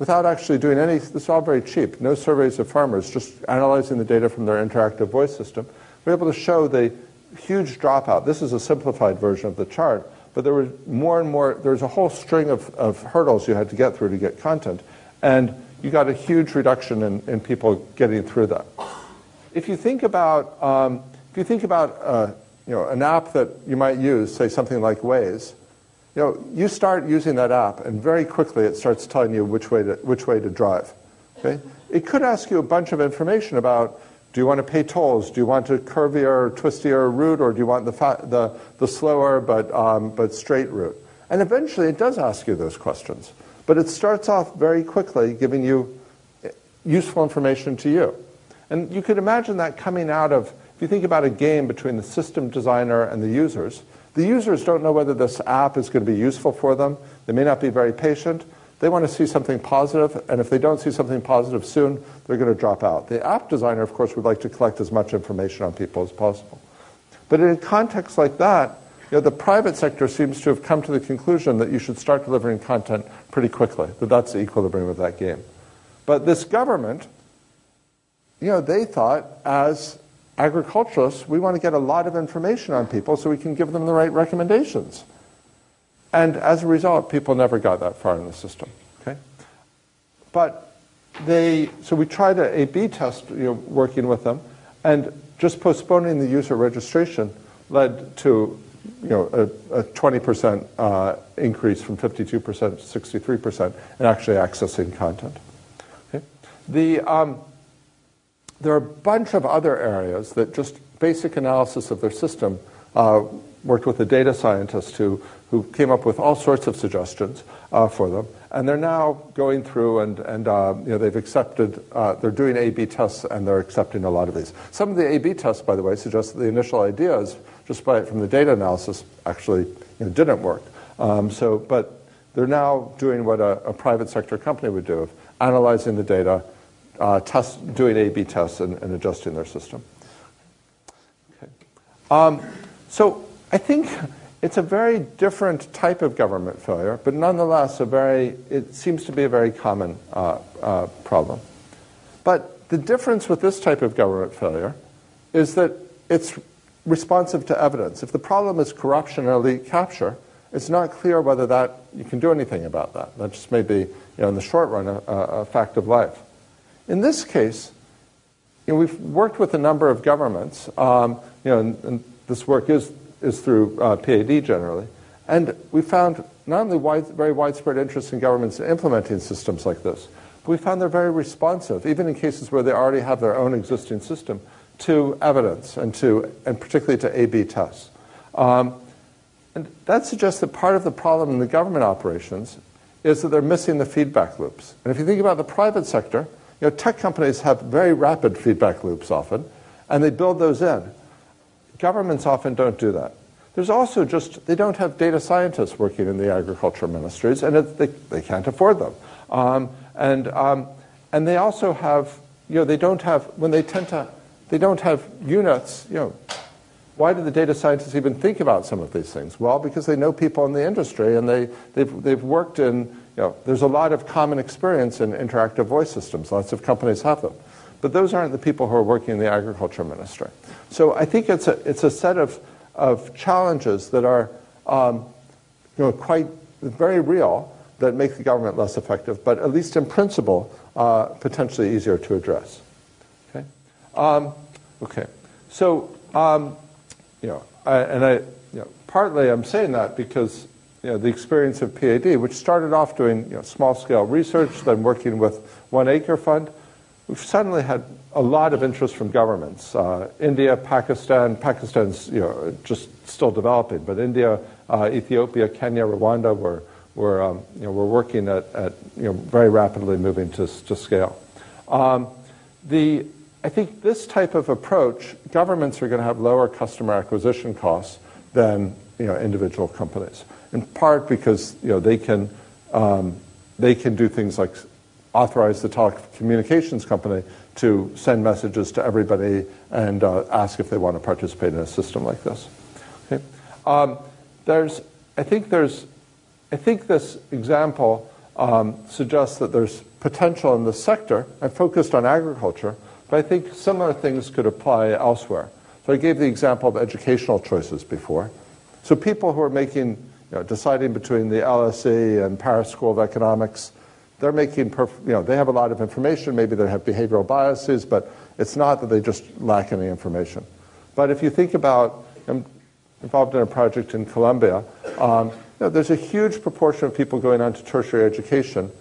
without actually doing any, this is all very cheap, no surveys of farmers, just analyzing the data from their interactive voice system, we're able to show the huge dropout. This is a simplified version of the chart, but there were more and more, there was a whole string of, of hurdles you had to get through to get content. And you got a huge reduction in, in people getting through that. If you think about, um, if you think about uh, you know, an app that you might use, say something like Waze, you know, you start using that app, and very quickly it starts telling you which way to, which way to drive. Okay? It could ask you a bunch of information about do you want to pay tolls? Do you want a curvier, twistier route, or do you want the, fa- the, the slower but, um, but straight route? And eventually it does ask you those questions. But it starts off very quickly giving you useful information to you. And you could imagine that coming out of, if you think about a game between the system designer and the users, the users don't know whether this app is going to be useful for them. They may not be very patient. They want to see something positive, and if they don't see something positive soon, they're going to drop out. The app designer, of course, would like to collect as much information on people as possible. But in a context like that, you know, the private sector seems to have come to the conclusion that you should start delivering content pretty quickly, that that's the equilibrium of that game. But this government, you know, they thought as agriculturalists, we want to get a lot of information on people so we can give them the right recommendations. And as a result, people never got that far in the system. Okay? But they, so we tried a A-B test, you know, working with them, and just postponing the user registration led to, you know, a, a 20% uh, increase from 52% to 63% in actually accessing content. Okay? The, um, there are a bunch of other areas that just basic analysis of their system uh, worked with a data scientist who, who came up with all sorts of suggestions uh, for them. And they're now going through and, and uh, you know, they've accepted, uh, they're doing A-B tests and they're accepting a lot of these. Some of the A-B tests, by the way, suggest that the initial ideas, just by, from the data analysis, actually you know, didn't work. Um, so, but they're now doing what a, a, private sector company would do, of analyzing the data, uh, test, doing A-B tests and, and adjusting their system. Okay. Um, so I think it's a very different type of government failure, but nonetheless, a very, it seems to be a very common uh, uh, problem. But the difference with this type of government failure is that it's responsive to evidence. If the problem is corruption or elite capture, it's not clear whether that you can do anything about that. That just may be, you know, in the short run, a, a fact of life. In this case, you know, we've worked with a number of governments. Um, you know, and, and this work is is through uh, PAD generally. And we found not only wide, very widespread interest in governments in implementing systems like this, but we found they're very responsive, even in cases where they already have their own existing system, to evidence and to, and particularly to A/B tests. Um, and that suggests that part of the problem in the government operations is that they're missing the feedback loops. And if you think about the private sector, you know, tech companies have very rapid feedback loops often, and they build those in. Governments often don't do that. There's also just, they don't have data scientists working in the agriculture ministries, and it, they, they can't afford them. Um, and, um, and they also have, you know, they don't have, when they tend to, they don't have units, you know, why do the data scientists even think about some of these things? Well, because they know people in the industry and they, they've, they've worked in, you know, there's a lot of common experience in interactive voice systems. Lots of companies have them. But those aren't the people who are working in the agriculture ministry. So I think it's a, it's a set of, of challenges that are um, you know, quite very real that make the government less effective, but at least in principle, uh, potentially easier to address. Okay. Um, okay. So um, you know, I, and I, you know, partly I'm saying that because you know, the experience of PAD, which started off doing you know, small-scale research, then working with One Acre Fund, we've suddenly had a lot of interest from governments. Uh, India, Pakistan, Pakistan's you know, just still developing, but India, uh, Ethiopia, Kenya, Rwanda were, were, um, you know, were working at, at you know, very rapidly moving to, to scale. Um, the, I think this type of approach, governments are going to have lower customer acquisition costs than you know, individual companies, in part because you know, they, can, um, they can do things like authorize the telecommunications company to send messages to everybody and uh, ask if they want to participate in a system like this. Okay? Um, there's, I think there's, I think this example um, suggests that there's potential in the sector. I focused on agriculture, but I think similar things could apply elsewhere. So I gave the example of educational choices before. So people who are making, you know, deciding between the LSE and Paris School of Economics, they're making, perf- you know, they have a lot of information. Maybe they have behavioral biases, but it's not that they just lack any information. But if you think about, I'm involved in a project in Colombia, um, you know, there's a huge proportion of people going on to tertiary education.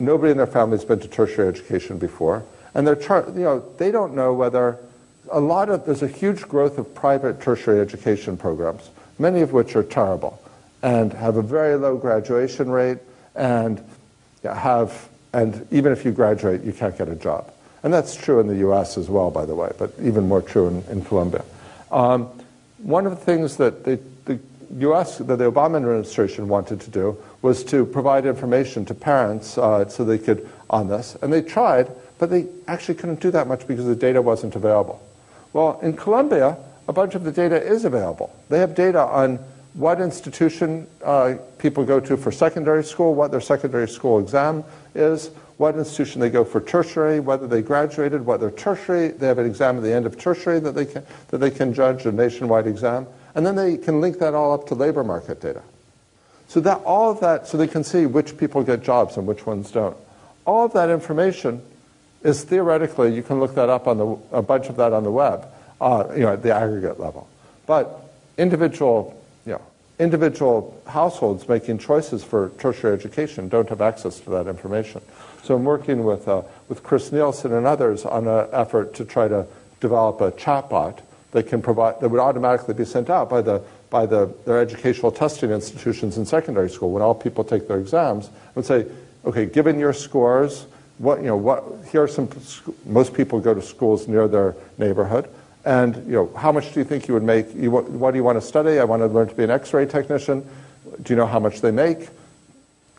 Nobody in their family has been to tertiary education before. And they're, char- you know, they don't know whether a lot of, there's a huge growth of private tertiary education programs, many of which are terrible and have a very low graduation rate and have, and even if you graduate, you can't get a job. And that's true in the US as well, by the way, but even more true in, in Colombia. Um, one of the things that the, the US, that the Obama administration wanted to do was to provide information to parents uh, so they could on this. And they tried, but they actually couldn't do that much because the data wasn't available. Well, in Colombia, a bunch of the data is available. They have data on what institution uh, people go to for secondary school, what their secondary school exam is, what institution they go for tertiary, whether they graduated, what their tertiary, they have an exam at the end of tertiary that they can, that they can judge, a nationwide exam, and then they can link that all up to labor market data. So that all of that, so they can see which people get jobs and which ones don't. All of that information is theoretically, you can look that up on the, a bunch of that on the web, uh, you know, at the aggregate level. But individual individual households making choices for tertiary education don't have access to that information. So I'm working with, uh, with Chris Neilson and others on an effort to try to develop a chatbot that can provide that would automatically be sent out by the by the their educational testing institutions in secondary school when all people take their exams and say, okay, given your scores, what you know, what here are some most people go to schools near their neighborhood. And you know, how much do you think you would make? You, what do you want to study? I want to learn to be an X-ray technician. Do you know how much they make?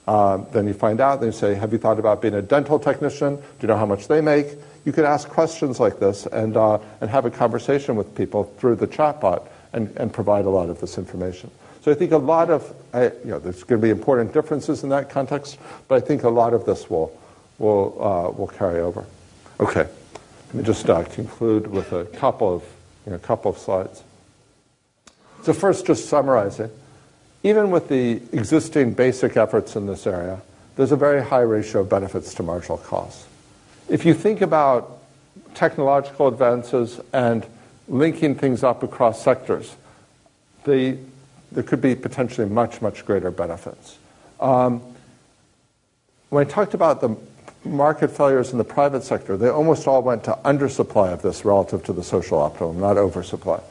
Uh, then you find out. They say, "Have you thought about being a dental technician? Do you know how much they make?" You could ask questions like this and uh, and have a conversation with people through the chatbot and, and provide a lot of this information. So I think a lot of I, you know there's going to be important differences in that context, but I think a lot of this will will uh, will carry over. Okay. Let me just uh, conclude with a couple of, you know, couple of slides. So first, just summarizing, even with the existing basic efforts in this area, there's a very high ratio of benefits to marginal costs. If you think about technological advances and linking things up across sectors, the, there could be potentially much, much greater benefits. Um, when I talked about the market failures in the private sector, they almost all went to undersupply of this relative to the social optimum, not oversupply.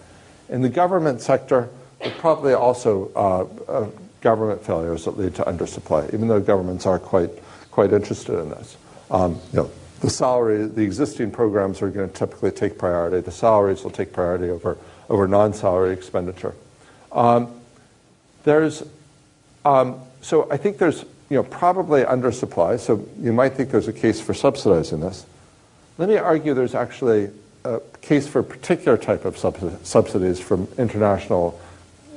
In the government sector, there probably also uh, uh, government failures that lead to undersupply, even though governments are quite, quite interested in this. Um, you know, the salary, the existing programs are going to typically take priority. The salaries will take priority over, over non-salary expenditure. Um, there's, um, so I think there's you know, probably undersupply, so you might think there's a case for subsidizing this. Let me argue there's actually a case for a particular type of subsidies from international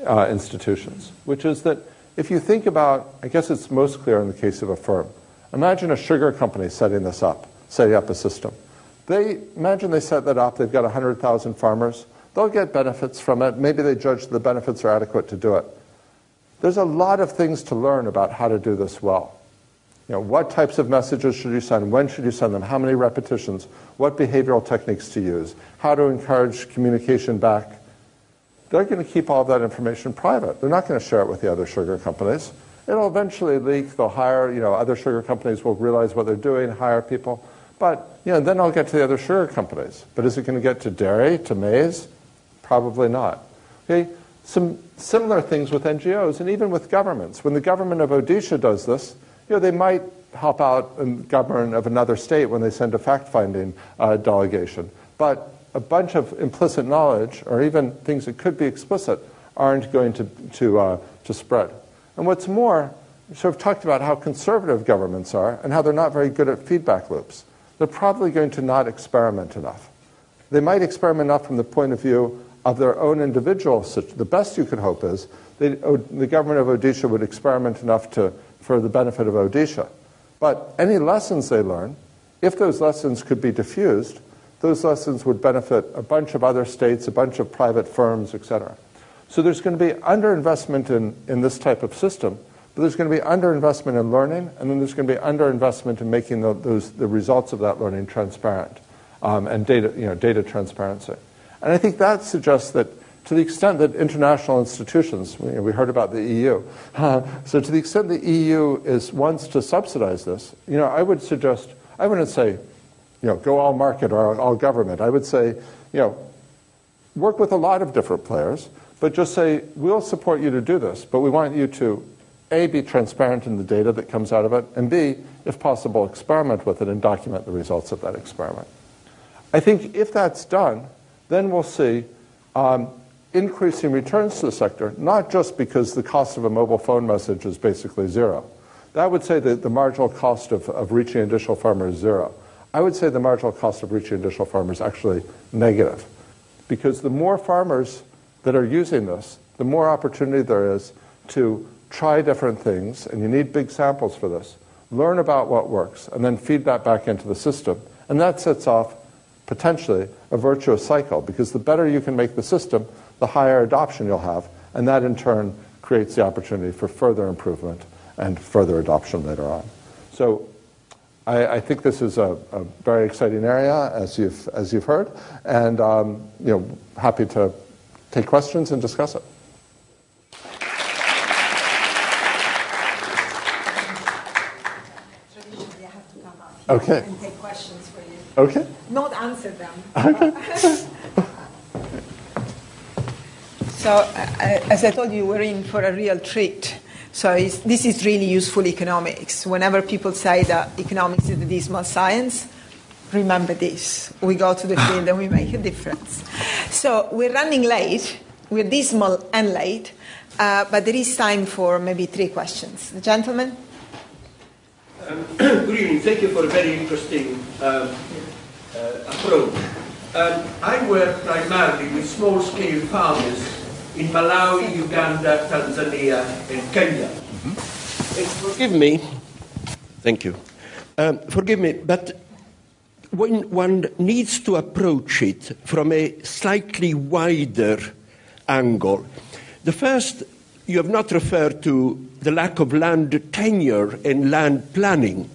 uh, institutions, which is that if you think about, I guess it's most clear in the case of a firm. Imagine a sugar company setting this up, setting up a system. They imagine they set that up. They've got 100,000 farmers. They'll get benefits from it. Maybe they judge the benefits are adequate to do it. There's a lot of things to learn about how to do this well. You know, what types of messages should you send? When should you send them? How many repetitions? What behavioral techniques to use? How to encourage communication back? They're going to keep all that information private. They're not going to share it with the other sugar companies. It'll eventually leak. They'll hire, you know, other sugar companies will realize what they're doing, hire people. But, you know, then I'll get to the other sugar companies. But is it going to get to dairy, to maize? Probably not. Okay? some similar things with NGOs and even with governments. When the government of Odisha does this, you know, they might help out the government of another state when they send a fact-finding uh, delegation. But a bunch of implicit knowledge, or even things that could be explicit, aren't going to, to, uh, to spread. And what's more, so I've talked about how conservative governments are and how they're not very good at feedback loops. They're probably going to not experiment enough. They might experiment enough from the point of view of their own individual, the best you could hope is they, the government of Odisha would experiment enough to, for the benefit of Odisha. But any lessons they learn, if those lessons could be diffused, those lessons would benefit a bunch of other states, a bunch of private firms, etc. So there's going to be underinvestment in, in this type of system, but there's going to be underinvestment in learning, and then there's going to be underinvestment in making the, those, the results of that learning transparent um, and data, you know, data transparency. And I think that suggests that to the extent that international institutions, we, we heard about the EU, so to the extent the EU is wants to subsidize this, you know, I would suggest, I wouldn't say, you know, go all market or all government. I would say, you know, work with a lot of different players, but just say, we'll support you to do this, but we want you to, A, be transparent in the data that comes out of it, and B, if possible, experiment with it and document the results of that experiment. I think if that's done, then we'll see um, increasing returns to the sector, not just because the cost of a mobile phone message is basically zero. That would say that the marginal cost of, of reaching a digital farmer is zero. I would say the marginal cost of reaching a digital farmer is actually negative. Because the more farmers that are using this, the more opportunity there is to try different things, and you need big samples for this. Learn about what works, and then feed that back into the system. And that sets off potentially a virtuous cycle because the better you can make the system, the higher adoption you'll have, and that in turn creates the opportunity for further improvement and further adoption later on. So I, I think this is a, a, very exciting area, as you've, as you've heard, and um, you know, happy to take questions and discuss it. Okay. And take questions for you. Okay. Not answer them. so, as I told you, we're in for a real treat. So this is really useful economics. Whenever people say that economics is the dismal science, remember this. We go to the field and we make a difference. So we're running late. We're dismal and late, uh, but there is time for maybe three questions. The gentleman? Um, good evening. Thank you for a very interesting um, uh, approach. Um, I work primarily with small-scale farmers in Malawi, Uganda, Tanzania, and Kenya. Mm-hmm. forgive me. Thank you. Um, forgive me, but when one needs to approach it from a slightly wider angle, the first you have not referred to the lack of land tenure and land planning.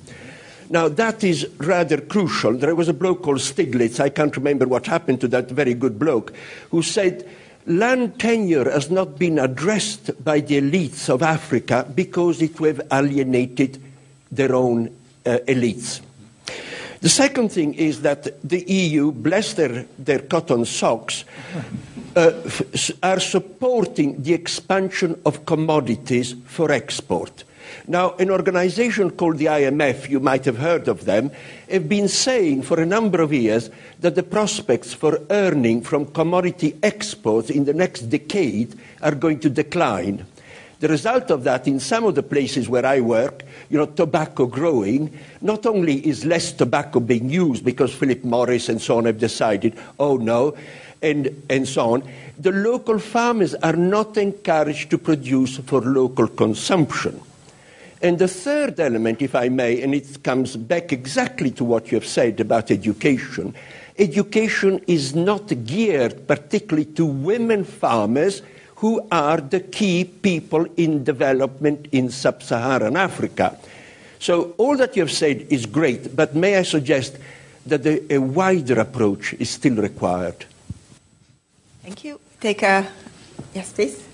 Now, that is rather crucial. There was a bloke called Stiglitz, I can't remember what happened to that very good bloke, who said land tenure has not been addressed by the elites of Africa because it would have alienated their own uh, elites. The second thing is that the EU, bless their, their cotton socks, Uh, are supporting the expansion of commodities for export. Now, an organization called the IMF, you might have heard of them, have been saying for a number of years that the prospects for earning from commodity exports in the next decade are going to decline. The result of that, in some of the places where I work, you know, tobacco growing, not only is less tobacco being used because Philip Morris and so on have decided, oh no, and, and so on, the local farmers are not encouraged to produce for local consumption. And the third element, if I may, and it comes back exactly to what you have said about education, education is not geared particularly to women farmers who are the key people in development in sub Saharan Africa. So, all that you have said is great, but may I suggest that a, a wider approach is still required? Thank you. Take a. Yes, please.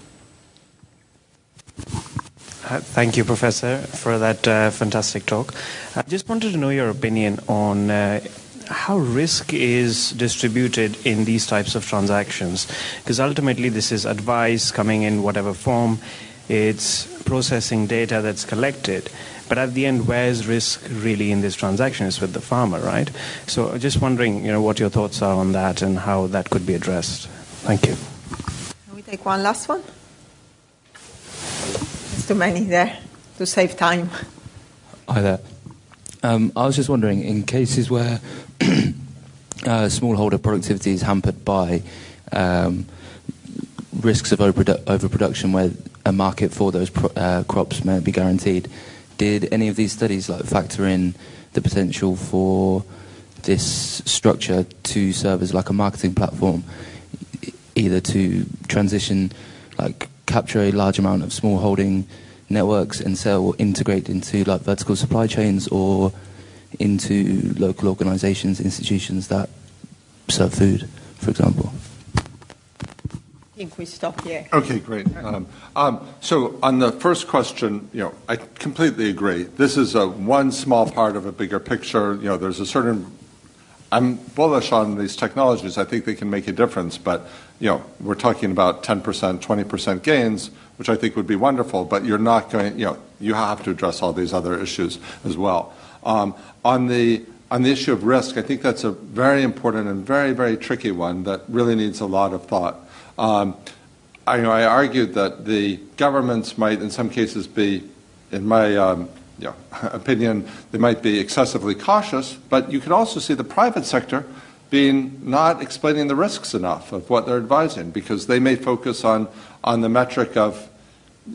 Uh, thank you, Professor, for that uh, fantastic talk. I just wanted to know your opinion on uh, how risk is distributed in these types of transactions. Because ultimately, this is advice coming in whatever form, it's processing data that's collected. But at the end, where is risk really in this transaction? It's with the farmer, right? So just wondering, you know, what your thoughts are on that and how that could be addressed. Thank you. Can we take one last one? There's too many there to save time. Hi there. Um, I was just wondering, in cases where uh, smallholder productivity is hampered by um, risks of overprodu- overproduction, where a market for those pro- uh, crops may be guaranteed, did any of these studies like factor in the potential for this structure to serve as like a marketing platform, either to transition like capture a large amount of small holding networks and sell or integrate into like vertical supply chains or into local organizations, institutions that serve food, for example? I think we stop here. Okay, great. Um, um, so on the first question, you know, I completely agree. This is a one small part of a bigger picture. You know, there's a certain. I'm bullish on these technologies. I think they can make a difference, but you know, we're talking about 10%, 20% gains, which I think would be wonderful. But you're not going. You know, you have to address all these other issues as well. Um, on the on the issue of risk, I think that's a very important and very, very tricky one that really needs a lot of thought. Um, I, you know, I argued that the governments might, in some cases, be, in my um, know, opinion, they might be excessively cautious, but you can also see the private sector being not explaining the risks enough of what they're advising because they may focus on, on the metric of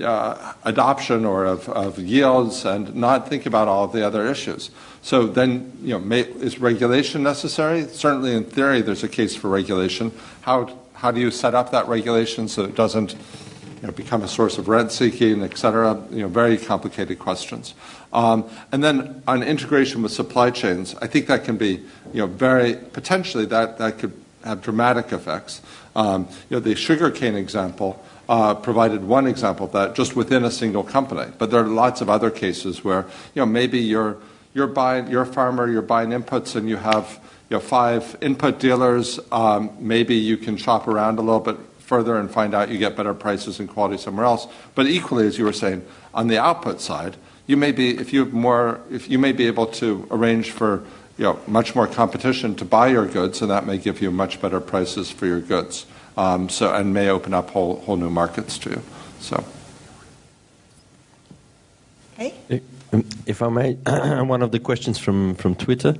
uh, adoption or of, yields and not think about all of the other issues. So then, you know, is regulation necessary? Certainly, in theory, there's a case for regulation. How how do you set up that regulation so it doesn't you know, become a source of rent seeking, et cetera? You know, very complicated questions. Um, and then on integration with supply chains, I think that can be, you know, very potentially that that could have dramatic effects. Um, you know, the sugarcane example. Uh, provided one example of that just within a single company. But there are lots of other cases where you know maybe you're you're buying you're a farmer, you're buying inputs, and you have you know, five input dealers, um, maybe you can shop around a little bit further and find out you get better prices and quality somewhere else. But equally, as you were saying, on the output side, you may be if you have more if you may be able to arrange for you know much more competition to buy your goods, and that may give you much better prices for your goods. Um, so and may open up whole whole new markets to you. So. Hey. If I may, one of the questions from, from Twitter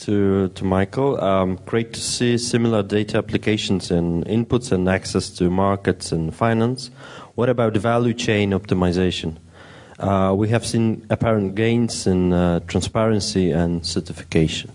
to, to Michael. Um, great to see similar data applications in inputs and access to markets and finance. What about value chain optimization? Uh, we have seen apparent gains in uh, transparency and certification.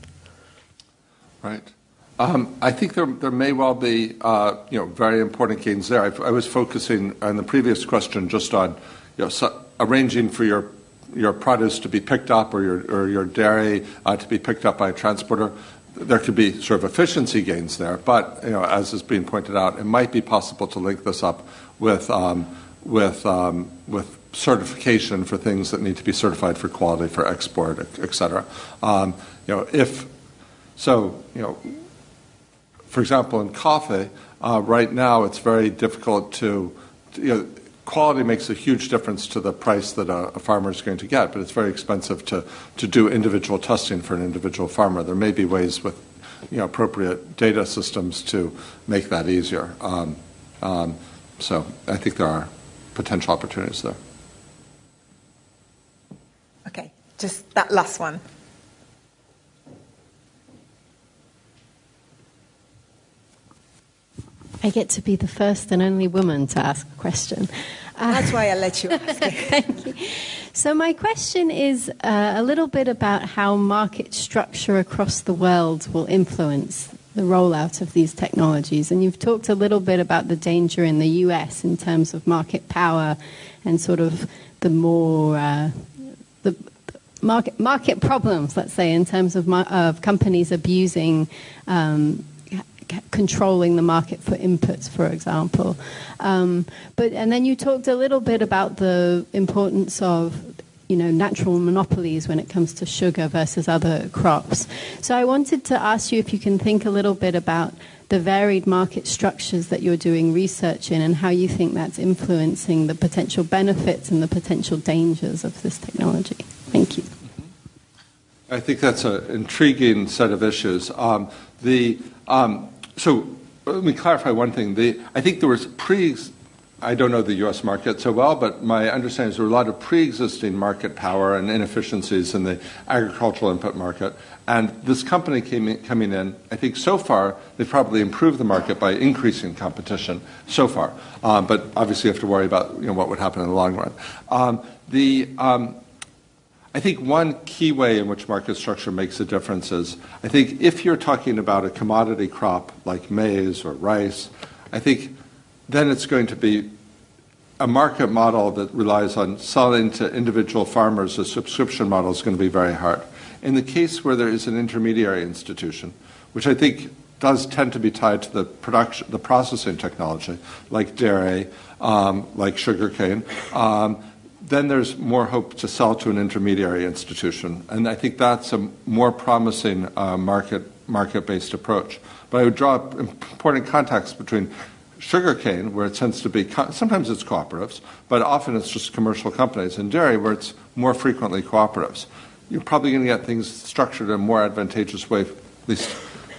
Right. Um, I think there, there may well be uh, you know very important gains there. I, I, was focusing on the previous question just on you know, so arranging for your your produce to be picked up or your, or your dairy uh, to be picked up by a transporter, there could be sort of efficiency gains there. But you know, as is being pointed out, it might be possible to link this up with um, with um, with certification for things that need to be certified for quality for export, et cetera. Um, you know, if so, you know, for example, in coffee, uh, right now it's very difficult to, you know, quality makes a huge difference to the price that a, a, farmer is going to get, but it's very expensive to, to do individual testing for an individual farmer. There may be ways with you know, appropriate data systems to make that easier. Um, um, so I think there are potential opportunities there. Okay, just that last one. I get to be the first and only woman to ask a question. That's why I let you ask. Thank you. So, my question is uh, a little bit about how market structure across the world will influence the rollout of these technologies. And you've talked a little bit about the danger in the US in terms of market power and sort of the more. Uh, the, Market, market problems, let's say, in terms of, of companies abusing um, controlling the market for inputs, for example. Um, but and then you talked a little bit about the importance of you know natural monopolies when it comes to sugar versus other crops. So I wanted to ask you if you can think a little bit about the varied market structures that you're doing research in and how you think that's influencing the potential benefits and the potential dangers of this technology. Thank you. I think that's an intriguing set of issues. Um, the Um, so uh, let me clarify one thing. I think there was pre. I don't know the U.S. market so well, but my understanding is there were a lot of pre-existing market power and inefficiencies in the agricultural input market. And this company coming in, I think so far they've probably improved the market by increasing competition so far. Um, but obviously you have to worry about what would happen in the long run. Um, um, I think one key way in which market structure makes a difference is I think if you're talking about a commodity crop like maize or rice, I think then it's going to be a market model that relies on selling to individual farmers, a subscription model is going to be very hard. In the case where there is an intermediary institution, which I think does tend to be tied to the production, the processing technology, like dairy, um, like sugarcane, um, then there's more hope to sell to an intermediary institution, and I think that's a more promising uh, market market-based approach. But I would draw important context between sugarcane, where it tends to be sometimes it's cooperatives, but often it's just commercial companies, and dairy, where it's more frequently cooperatives. You're probably going to get things structured in a more advantageous way, at least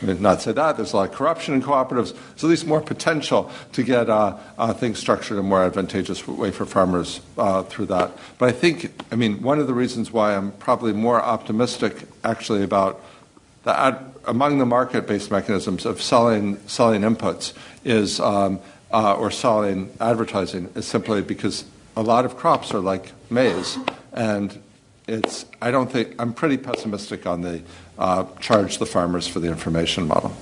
not say that. There's a lot of corruption in cooperatives. There's at least more potential to get uh, uh, things structured in a more advantageous way for farmers uh, through that. But I think, I mean, one of the reasons why I'm probably more optimistic actually about the ad, among the market-based mechanisms of selling selling inputs is um, uh, or selling advertising is simply because a lot of crops are like maize, and it's I don't think I'm pretty pessimistic on the Uh, charge the farmers for the information model.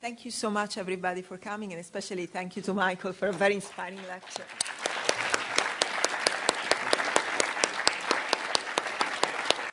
Thank you so much, everybody, for coming, and especially thank you to Michael for a very inspiring lecture.